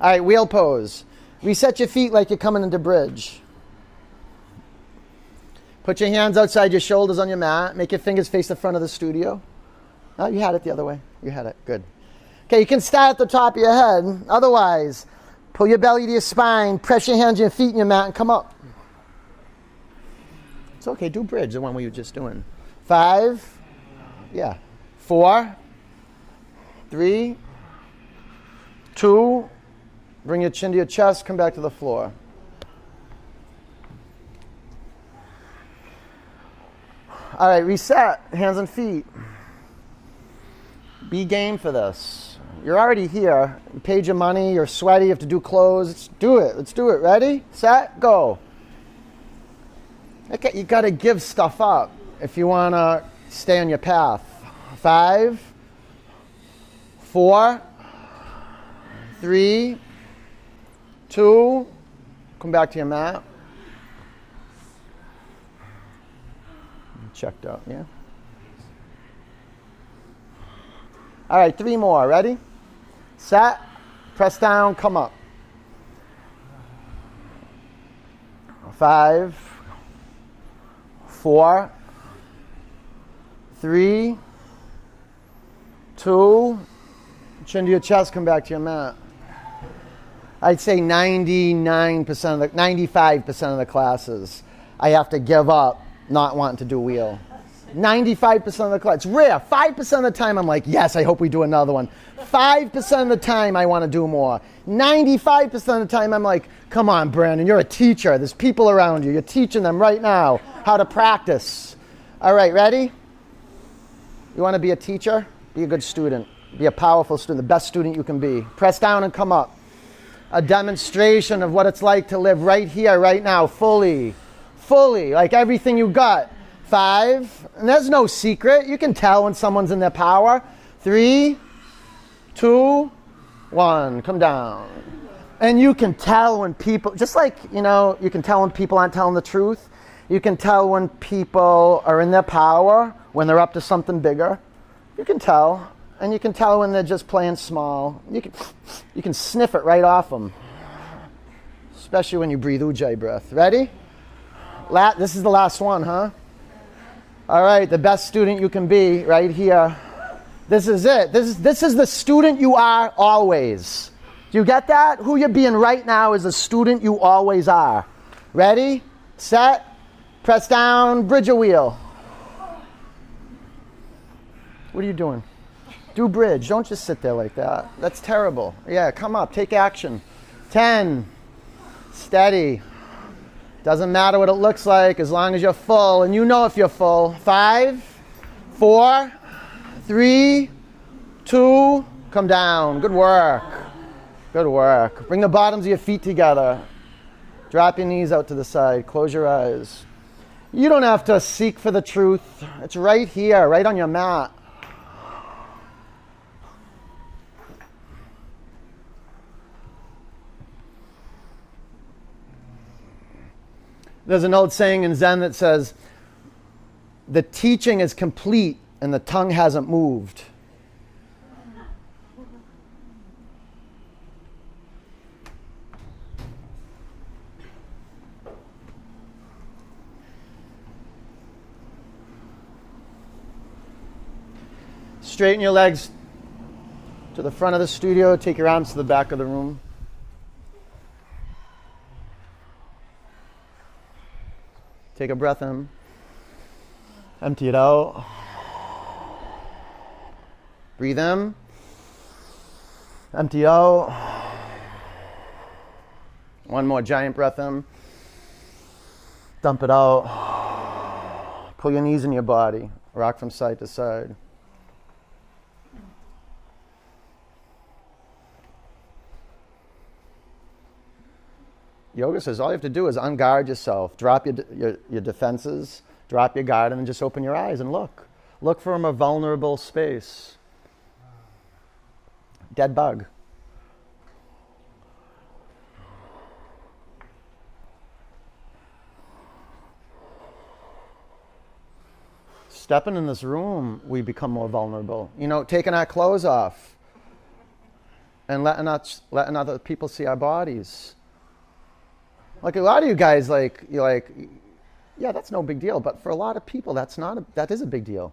All right, wheel pose. Reset your feet like you're coming into bridge. Put your hands outside your shoulders on your mat. Make your fingers face the front of the studio. Oh, you had it the other way. You had it. Good. Okay, you can start at the top of your head. Otherwise, pull your belly to your spine, press your hands and your feet in your mat, and come up. It's okay. Do bridge, the one we were just doing. Five. Yeah. Four. Three. Two. Bring your chin to your chest. Come back to the floor. All right, reset. Hands and feet. Be game for this. You're already here. You paid your money. You're sweaty. You have to do clothes. Let's do it. Let's do it. Ready? Set? Go. Okay, you got to give stuff up if you want to stay on your path. Five, four, three, two. Come back to your mat. checked out, yeah? All right, three more. Ready? Set. Press down, come up. Five, four, three, two, chin to your chest, come back to your mat. I'd say 99% of the, 95% of the classes I have to give up not wanting to do wheel. 95% of the class. It's rare. 5% of the time I'm like, yes, I hope we do another one. 5% of the time I want to do more. 95% of the time I'm like, come on, Brandon, you're a teacher. There's people around you. You're teaching them right now how to practice. All right, ready? You want to be a teacher? Be a good student. Be a powerful student, the best student you can be. Press down and come up. A demonstration of what it's like to live right here, right now, fully fully, like everything you got. Five, and there's no secret. You can tell when someone's in their power. Three, two, one, come down. And you can tell when people, just like, you know, you can tell when people aren't telling the truth. You can tell when people are in their power, when they're up to something bigger. You can tell. And you can tell when they're just playing small. You can, you can sniff it right off them. Especially when you breathe ujjayi breath. Ready? La- this is the last one, huh? All right, the best student you can be right here. This is it. This is, this is the student you are always. Do you get that? Who you're being right now is the student you always are. Ready? Set? Press down, bridge a wheel. What are you doing? Do bridge. Don't just sit there like that. That's terrible. Yeah, come up. Take action. 10. Steady. Doesn't matter what it looks like as long as you're full, and you know if you're full. Five, four, three, two, come down. Good work. Good work. Bring the bottoms of your feet together. Drop your knees out to the side. Close your eyes. You don't have to seek for the truth, it's right here, right on your mat. There's an old saying in Zen that says, the teaching is complete and the tongue hasn't moved. Straighten your legs to the front of the studio, take your arms to the back of the room. Take a breath in. Empty it out. Breathe in. Empty out. One more giant breath in. Dump it out. Pull your knees in your body. Rock from side to side. Yoga says all you have to do is unguard yourself, drop your, your, your defenses, drop your guard, and then just open your eyes and look. Look from a vulnerable space. Dead bug. Stepping in this room, we become more vulnerable. You know, taking our clothes off and letting, us, letting other people see our bodies like a lot of you guys, like you're like, yeah, that's no big deal. But for a lot of people, that's not. A, that is a big deal.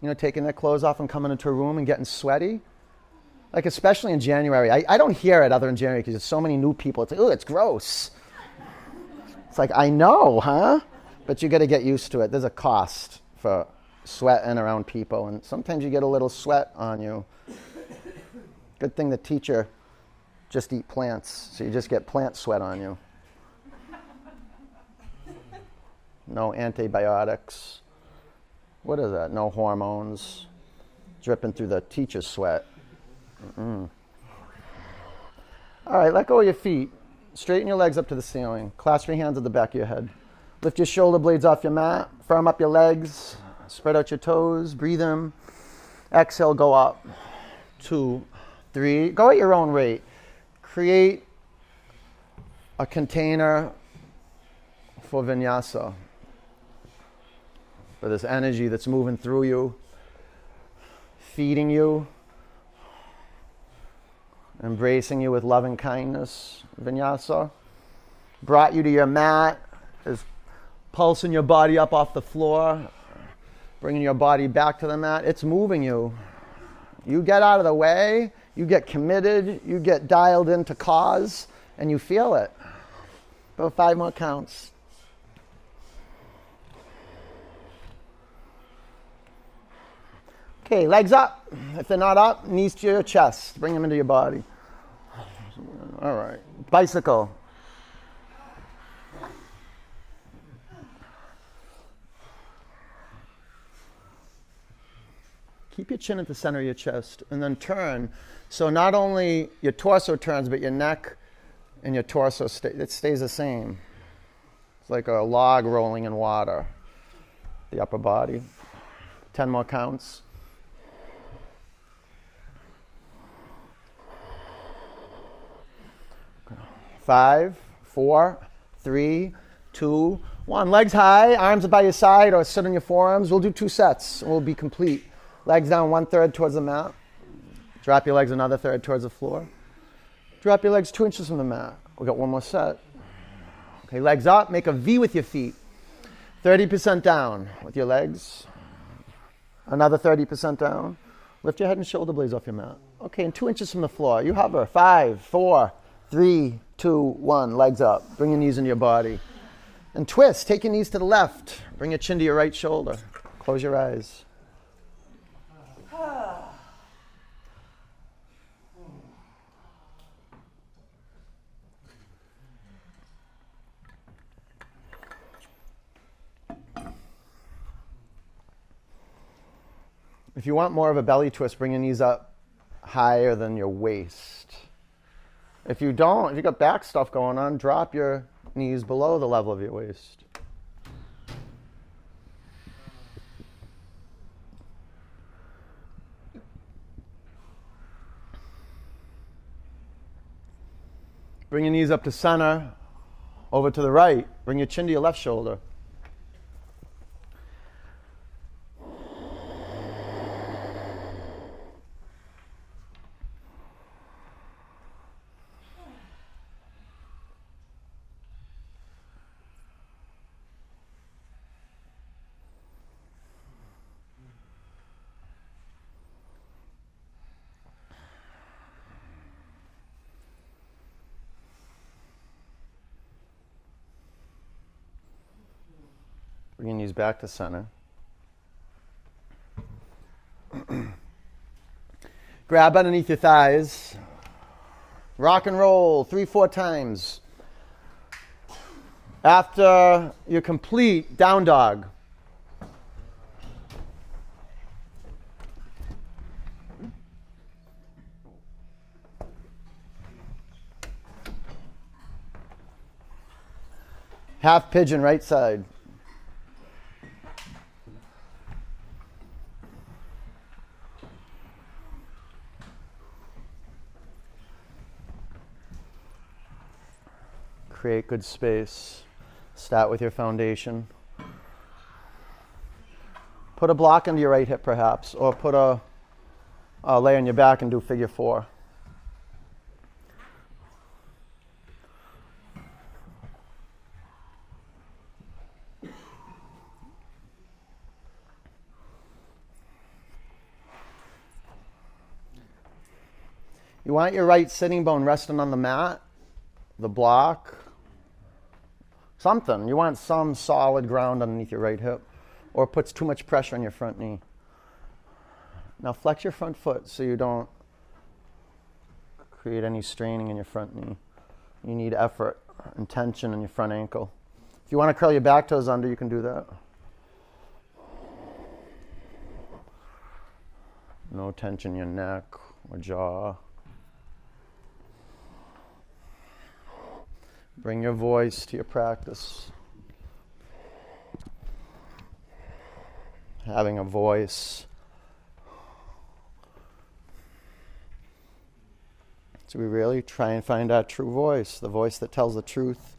You know, taking their clothes off and coming into a room and getting sweaty. Like especially in January, I, I don't hear it other than January because there's so many new people. It's like, oh, it's gross. It's like I know, huh? But you got to get used to it. There's a cost for sweating around people, and sometimes you get a little sweat on you. Good thing the teacher just eat plants, so you just get plant sweat on you. No antibiotics. What is that? No hormones dripping through the teacher's sweat. Mm-mm. All right, let go of your feet. Straighten your legs up to the ceiling. Clasp your hands at the back of your head. Lift your shoulder blades off your mat. Firm up your legs. Spread out your toes. Breathe in. Exhale, go up. Two, three. Go at your own rate. Create a container for vinyasa for this energy that's moving through you, feeding you, embracing you with loving kindness, vinyasa. Brought you to your mat, is pulsing your body up off the floor, bringing your body back to the mat. It's moving you. You get out of the way, you get committed, you get dialed into cause, and you feel it. About five more counts. Okay, legs up. If they're not up, knees to your chest. Bring them into your body. All right. Bicycle. Keep your chin at the center of your chest and then turn. So not only your torso turns, but your neck and your torso stay, it stays the same. It's like a log rolling in water. The upper body. 10 more counts. Five, four, three, two, one. Legs high, arms by your side or sit on your forearms. We'll do two sets we'll be complete. Legs down one third towards the mat. Drop your legs another third towards the floor. Drop your legs two inches from the mat. We got one more set. Okay, legs up, make a V with your feet. 30% down with your legs. Another 30% down. Lift your head and shoulder blades off your mat. Okay, and two inches from the floor. You hover. Five, four, three, two, one. Legs up. Bring your knees into your body. And twist. Take your knees to the left. Bring your chin to your right shoulder. Close your eyes. If you want more of a belly twist, bring your knees up higher than your waist. If you don't, if you got back stuff going on, drop your knees below the level of your waist. Bring your knees up to center, over to the right. Bring your chin to your left shoulder. Back to center. Grab underneath your thighs. Rock and roll three, four times. After you're complete, down dog. Half pigeon, right side. Create good space. Start with your foundation. Put a block under your right hip, perhaps, or put a, a lay on your back and do figure four. You want your right sitting bone resting on the mat, the block, something. You want some solid ground underneath your right hip or puts too much pressure on your front knee. Now flex your front foot so you don't create any straining in your front knee. You need effort and tension in your front ankle. If you want to curl your back toes under, you can do that. No tension in your neck or jaw. Bring your voice to your practice. Having a voice. So we really try and find our true voice, the voice that tells the truth.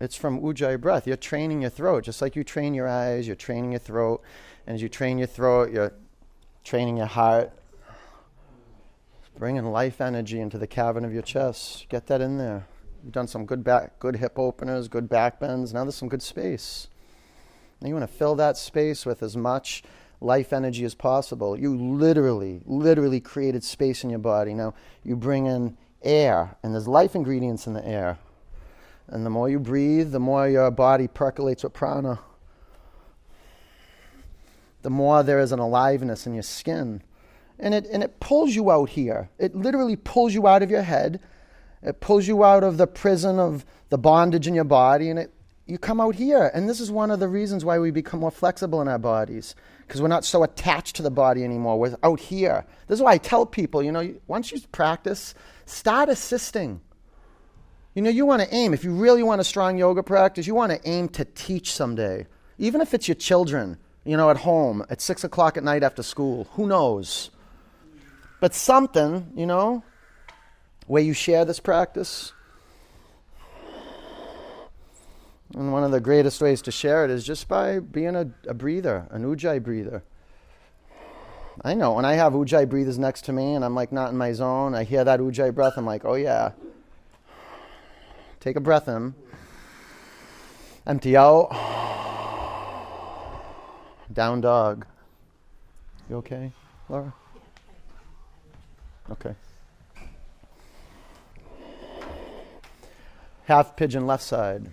It's from Ujjayi breath. You're training your throat, just like you train your eyes, you're training your throat. And as you train your throat, you're training your heart Bringing life energy into the cavern of your chest. Get that in there. You've done some good back, good hip openers, good back bends. Now there's some good space. Now you want to fill that space with as much life energy as possible. You literally, literally created space in your body. Now you bring in air, and there's life ingredients in the air. And the more you breathe, the more your body percolates with prana. The more there is an aliveness in your skin and it, and it pulls you out here. It literally pulls you out of your head. It pulls you out of the prison of the bondage in your body, and it, you come out here. And this is one of the reasons why we become more flexible in our bodies, because we're not so attached to the body anymore. We're out here. This is why I tell people, you know, once you practice, start assisting. You know, you want to aim, if you really want a strong yoga practice, you want to aim to teach someday. Even if it's your children, you know, at home at six o'clock at night after school. Who knows? But something, you know, where you share this practice. And one of the greatest ways to share it is just by being a, a breather, an ujjayi breather. I know when I have ujjayi breathers next to me and I'm like not in my zone, I hear that ujjayi breath, I'm like, oh yeah. Take a breath in, empty out, down dog. You okay, Laura? Okay. Half pigeon left side.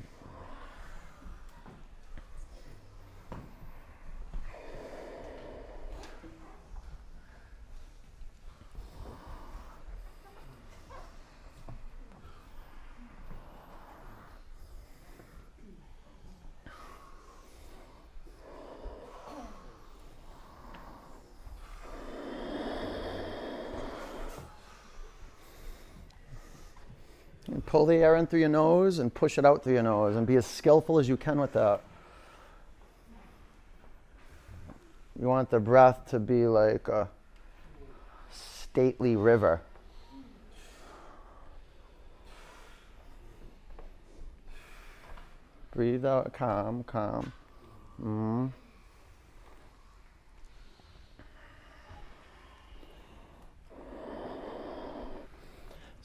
Pull the air in through your nose and push it out through your nose and be as skillful as you can with that. You want the breath to be like a stately river. Breathe out, calm, calm. Mm.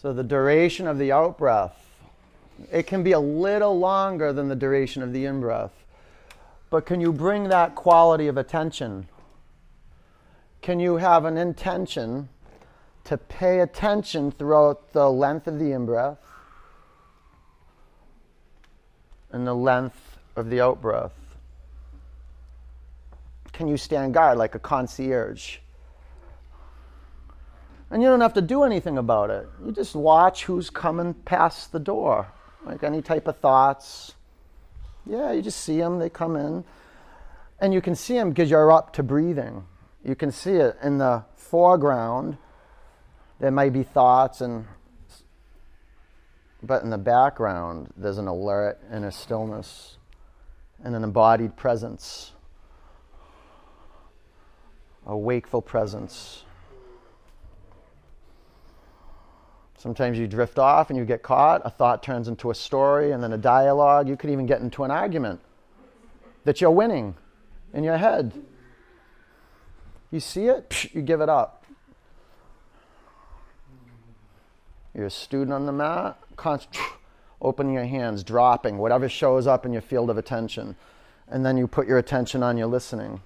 So the duration of the out breath, it can be a little longer than the duration of the in breath. But can you bring that quality of attention? Can you have an intention to pay attention throughout the length of the in breath? and the length of the out breath? Can you stand guard like a concierge? And you don't have to do anything about it. You just watch who's coming past the door. Like any type of thoughts. Yeah, you just see them, they come in. And you can see them because you're up to breathing. You can see it in the foreground. There might be thoughts and but in the background there's an alert and a stillness and an embodied presence. A wakeful presence. Sometimes you drift off and you get caught. A thought turns into a story and then a dialogue. You could even get into an argument that you're winning in your head. You see it, you give it up. You're a student on the mat, opening your hands, dropping whatever shows up in your field of attention. And then you put your attention on your listening.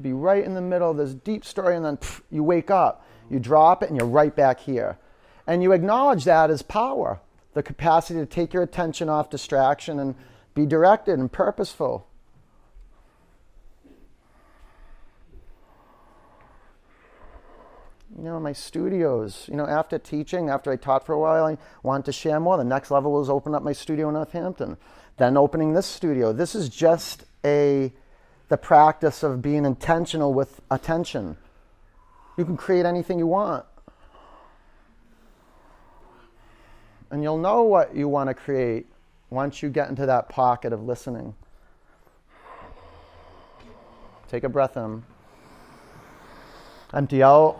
Be right in the middle of this deep story, and then pff, you wake up, you drop it, and you're right back here. And you acknowledge that as power the capacity to take your attention off distraction and be directed and purposeful. You know, my studios, you know, after teaching, after I taught for a while, I wanted to share more. The next level was open up my studio in Northampton, then opening this studio. This is just a the practice of being intentional with attention. You can create anything you want. And you'll know what you want to create once you get into that pocket of listening. Take a breath in. Empty out.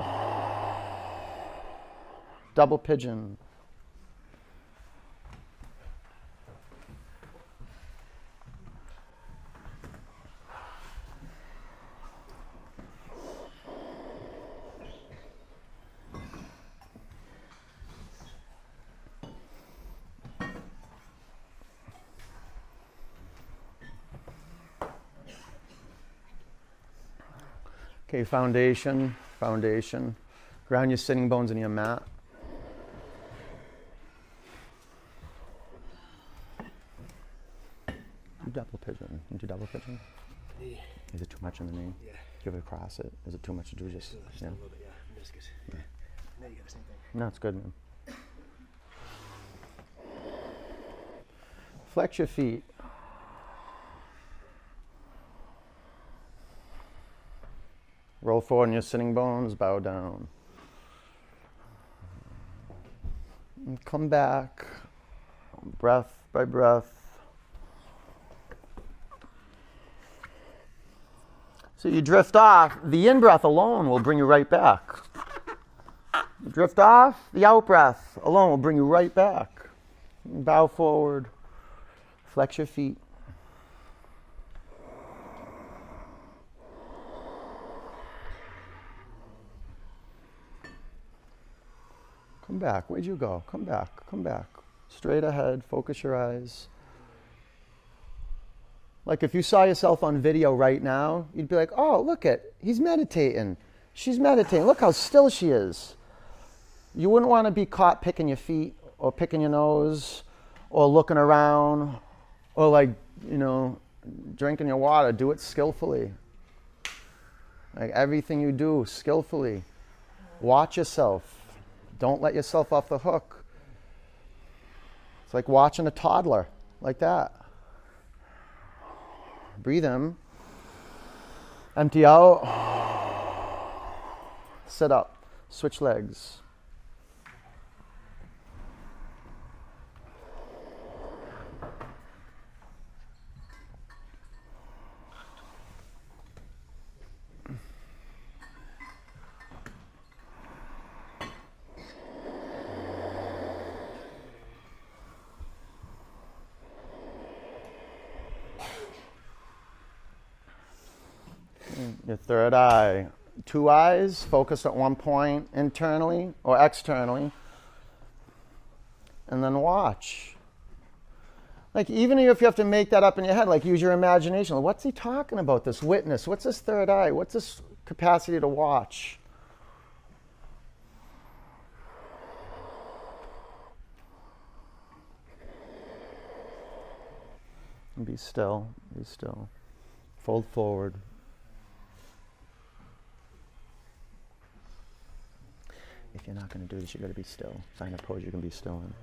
Double pigeon. Okay, foundation, foundation. Ground your sitting bones in your mat. Double pigeon. You do double pigeon? Yeah. Is it too much in the knee? Yeah. Do you ever cross it? Is it too much to do just? Just, yeah. a little bit, yeah. Meniscus. Yeah. Now you got the same thing. No, it's good, man. Flex your feet. Roll forward in your sitting bones, bow down. And come back, breath by breath. So you drift off, the in breath alone will bring you right back. You drift off, the out breath alone will bring you right back. Bow forward, flex your feet. Back. Where'd you go? Come back. Come back. Straight ahead. Focus your eyes. Like if you saw yourself on video right now, you'd be like, oh, look at, he's meditating. She's meditating. Look how still she is. You wouldn't want to be caught picking your feet or picking your nose or looking around or like, you know, drinking your water. Do it skillfully. Like everything you do, skillfully. Watch yourself. Don't let yourself off the hook. It's like watching a toddler, like that. Breathe in. Empty out. Sit up. Switch legs. Your third eye. Two eyes focused at one point internally or externally. And then watch. Like, even if you have to make that up in your head, like, use your imagination. What's he talking about? This witness? What's this third eye? What's this capacity to watch? And be still, be still. Fold forward. If you're not going to do this, you got to be still. Find a pose you can be still in.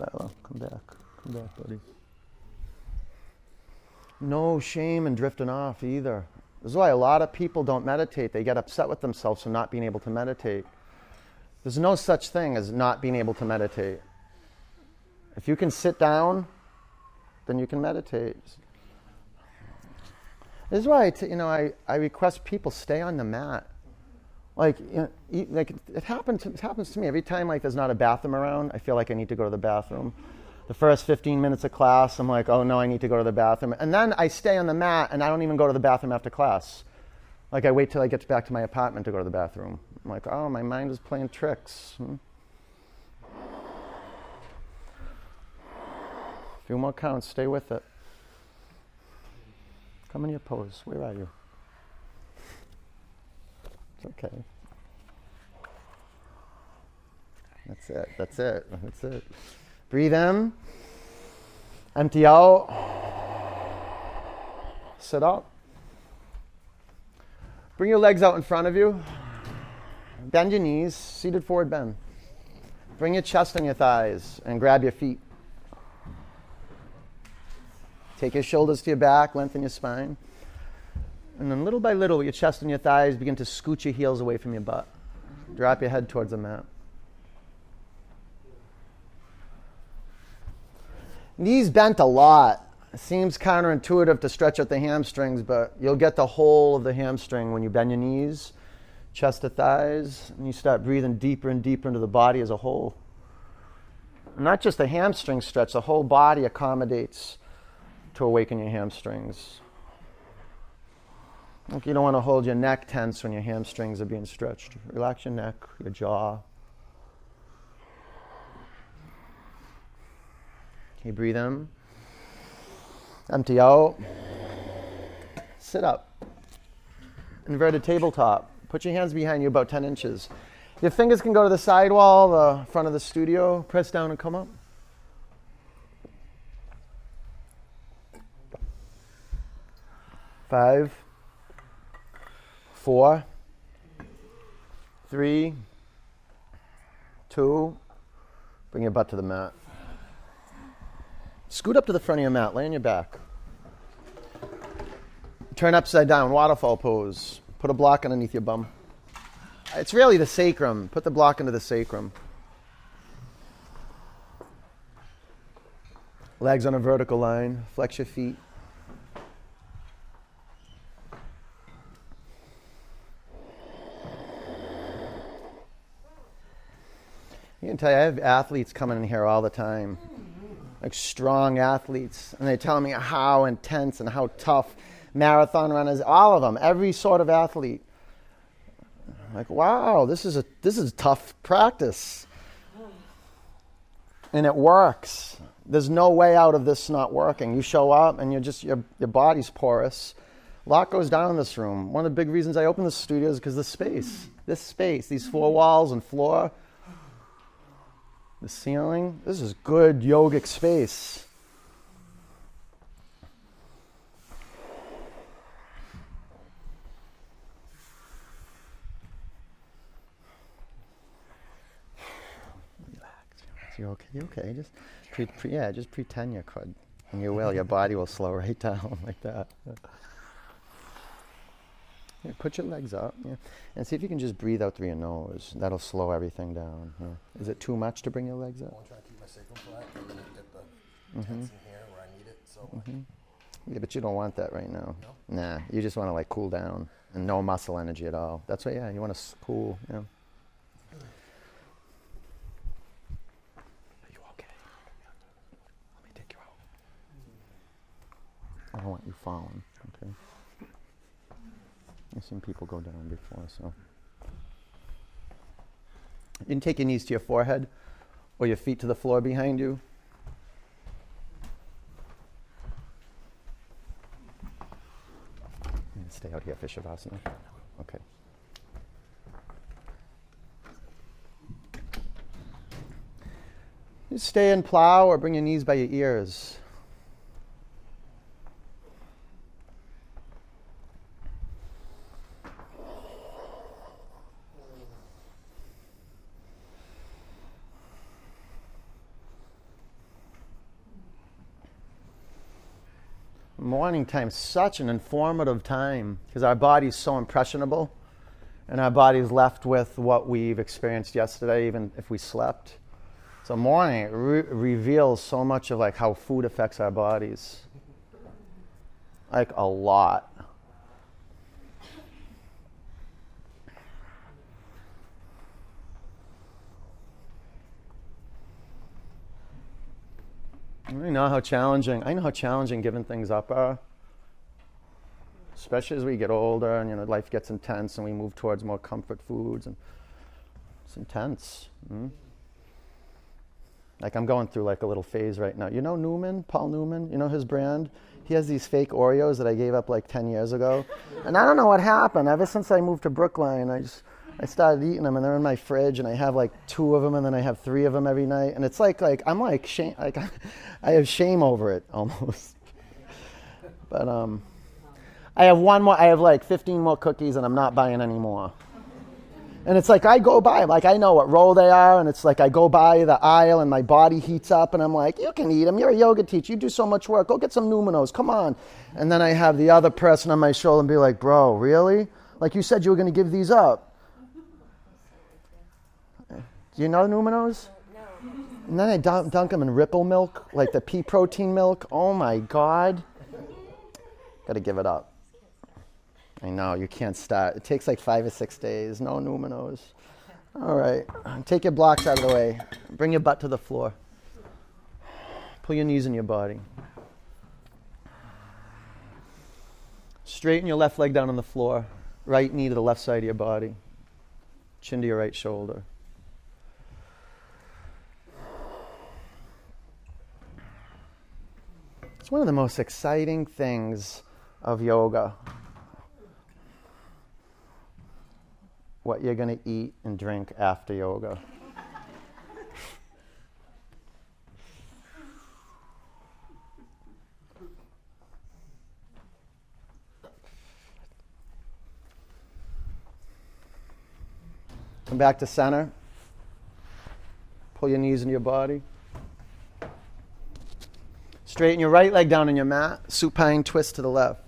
Lila, come back. Come back, buddy. No shame in drifting off either. This is why a lot of people don't meditate. They get upset with themselves for not being able to meditate. There's no such thing as not being able to meditate. If you can sit down, then you can meditate. This is why I t- you know I, I request people stay on the mat. Like, you know, like it happens it happens to me every time like there's not a bathroom around. I feel like I need to go to the bathroom. The first 15 minutes of class, I'm like, oh no, I need to go to the bathroom. And then I stay on the mat and I don't even go to the bathroom after class. Like I wait till I get back to my apartment to go to the bathroom. I'm like, oh, my mind is playing tricks. Hmm? A few more counts, stay with it. Come in your pose. Where are you? It's okay. That's it. That's it. That's it. Breathe in. Empty out. Sit up. Bring your legs out in front of you. Bend your knees. Seated forward bend. Bring your chest on your thighs and grab your feet. Take your shoulders to your back, lengthen your spine. And then little by little, your chest and your thighs, begin to scoot your heels away from your butt. Drop your head towards the mat. Knees bent a lot. Seems counterintuitive to stretch out the hamstrings, but you'll get the whole of the hamstring when you bend your knees, chest to thighs, and you start breathing deeper and deeper into the body as a whole. Not just the hamstring stretch, the whole body accommodates to awaken your hamstrings. Like you don't want to hold your neck tense when your hamstrings are being stretched. Relax your neck, your jaw. Okay, breathe in. Empty out. Sit up. Inverted tabletop. Put your hands behind you about 10 inches. Your fingers can go to the sidewall, the front of the studio. Press down and come up. Five, four, three, two. Bring your butt to the mat. Scoot up to the front of your mat, lay on your back. Turn upside down, waterfall pose. Put a block underneath your bum. It's really the sacrum. Put the block into the sacrum. Legs on a vertical line. Flex your feet. Can tell you, I have athletes coming in here all the time, like strong athletes, and they tell me how intense and how tough marathon runners, all of them, every sort of athlete. I'm like, wow, this is a this is tough practice, and it works. There's no way out of this not working. You show up, and you're just your your body's porous. A lot goes down in this room. One of the big reasons I opened the studio is because the space, this space, these four walls and floor the ceiling. This is good yogic space. Relax. You okay? You okay? Just pre- pre- yeah, just pretend you could, and you will. Your body will slow right down like that. Yeah, put your legs up, yeah, and see if you can just breathe out through your nose. That'll slow everything down. Yeah. Is it too much to bring your legs up? want to try to keep my sacrum flat and get the Mm-hmm. tension here where I need it. So Yeah, but you don't want that right now. No? Nah, you just want to like cool down and no muscle energy at all. That's what. Yeah, you want to cool. Yeah. Are you okay? Let me take you out. I don't want you falling. I've seen people go down before, so. You can take your knees to your forehead or your feet to the floor behind you. And stay out here for. Okay. You stay in plow or bring your knees by your ears. Morning time such an informative time because our body's so impressionable and our body's left with what we've experienced yesterday even if we slept. So morning re- reveals so much of like how food affects our bodies. Like a lot I know how challenging. I know how challenging giving things up are, especially as we get older and you know life gets intense and we move towards more comfort foods and it's intense. Mm? Like I'm going through like a little phase right now. You know Newman, Paul Newman. You know his brand. He has these fake Oreos that I gave up like 10 years ago, and I don't know what happened. Ever since I moved to Brookline, I just I started eating them and they're in my fridge and I have like two of them and then I have three of them every night and it's like like I'm like shame like I have shame over it almost. but um I have one more I have like 15 more cookies and I'm not buying any more. And it's like I go by like I know what roll they are and it's like I go by the aisle and my body heats up and I'm like you can eat them you're a yoga teacher you do so much work go get some Newman-O's come on. And then I have the other person on my shoulder and be like bro really? Like you said you were going to give these up. Do you know Newman-O's? No. And then I dunk, dunk them in Ripple milk, like the pea protein milk. Oh my God. Got to give it up. I know, you can't start. It takes like five or six days. No Newman-O's. All right. Take your blocks out of the way. Bring your butt to the floor. Pull your knees in your body. Straighten your left leg down on the floor. Right knee to the left side of your body. Chin to your right shoulder. It's one of the most exciting things of yoga. What you're going to eat and drink after yoga. Come back to center. Pull your knees into your body. Straighten your right leg down on your mat. Supine twist to the left.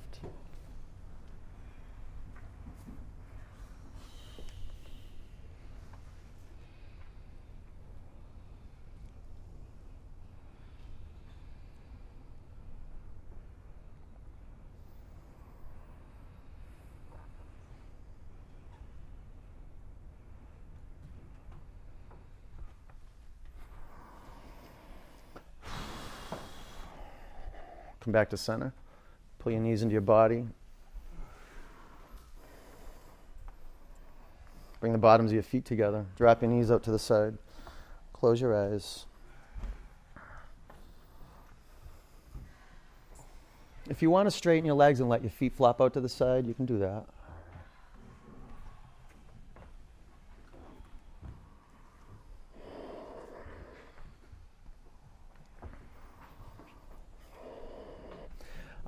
Back to center. Pull your knees into your body. Bring the bottoms of your feet together. Drop your knees out to the side. Close your eyes. If you want to straighten your legs and let your feet flop out to the side, you can do that.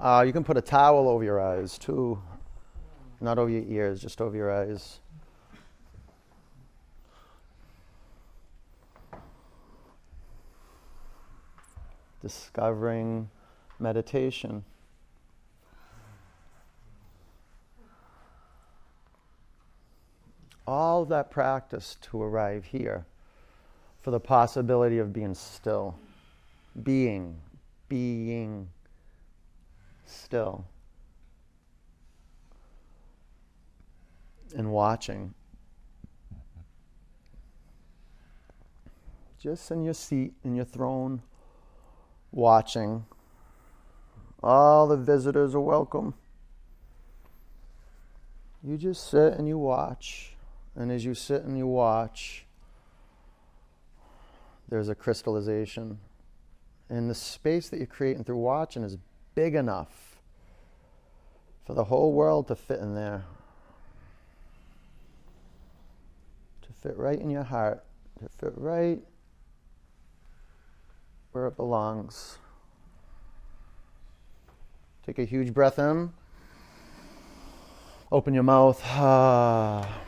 Uh, you can put a towel over your eyes too, not over your ears, just over your eyes. Discovering meditation. All that practice to arrive here for the possibility of being still, being, being still and watching. Just in your seat, in your throne, watching. All the visitors are welcome. You just sit and you watch. And as you sit and you watch, there's a crystallization. And the space that you're creating through watching is big enough for the whole world to fit in there. To fit right in your heart, to fit right where it belongs. Take a huge breath in. Open your mouth. Ah.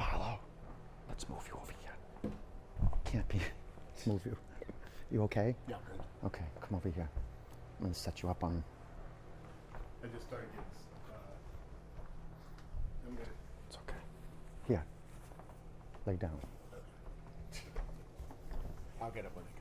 Paolo, let's move you over here. Can't be. Let's move you. You okay? Yeah, good. Okay, come over here. I'm gonna set you up on. I just started getting. Uh, I'm gonna. It's okay. Here. Lay down. I'll get it when I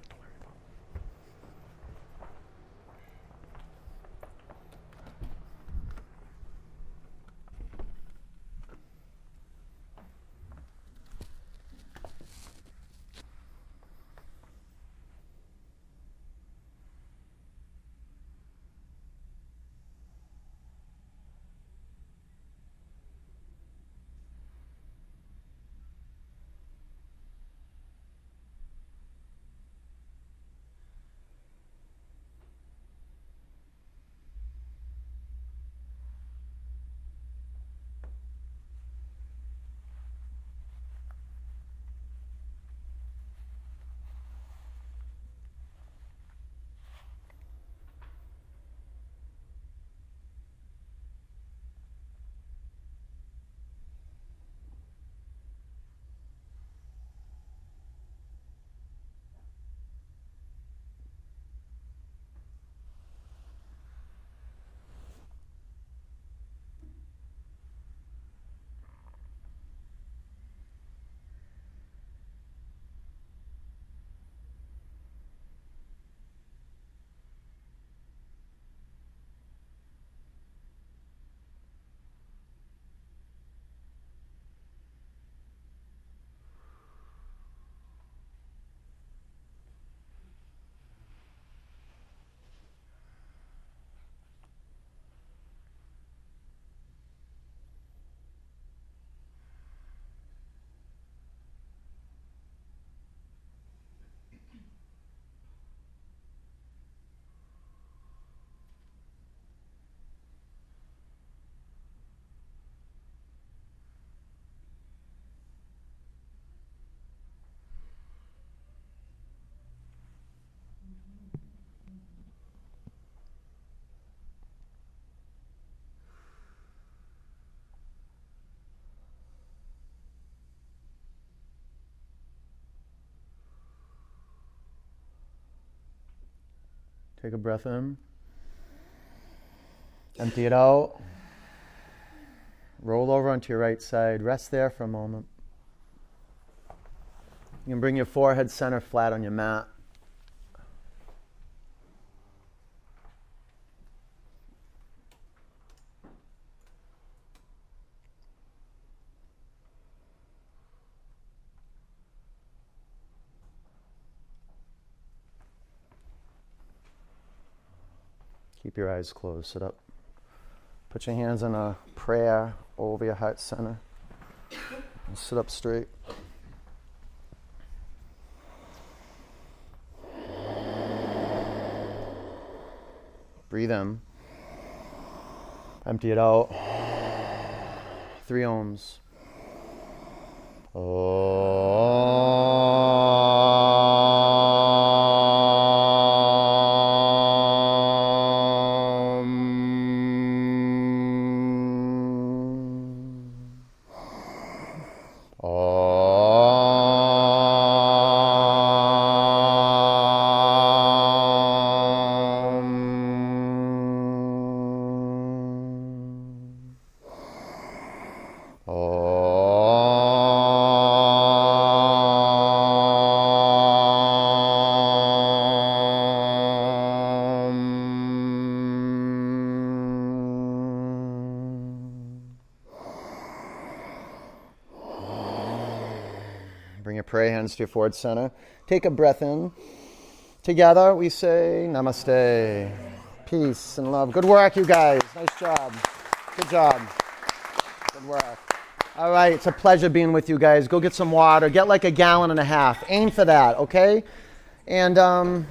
Take a breath in. Empty it out. Roll over onto your right side. Rest there for a moment. You can bring your forehead center flat on your mat. Keep your eyes closed. Sit up. Put your hands in a prayer over your heart center. And sit up straight. Breathe in. Empty it out. Three oms. Om. Your forward center. Take a breath in. Together we say namaste. Peace and love. Good work, you guys. Nice job. Good job. Good work. All right, it's a pleasure being with you guys. Go get some water. Get like a gallon and a half. Aim for that, okay? And um,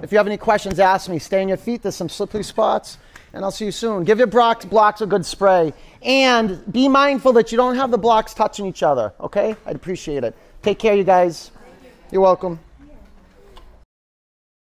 if you have any questions, ask me. Stay on your feet. There's some slippery spots. And I'll see you soon. Give your blocks, blocks a good spray. And be mindful that you don't have the blocks touching each other, okay? I'd appreciate it. Take care, you guys. You're welcome.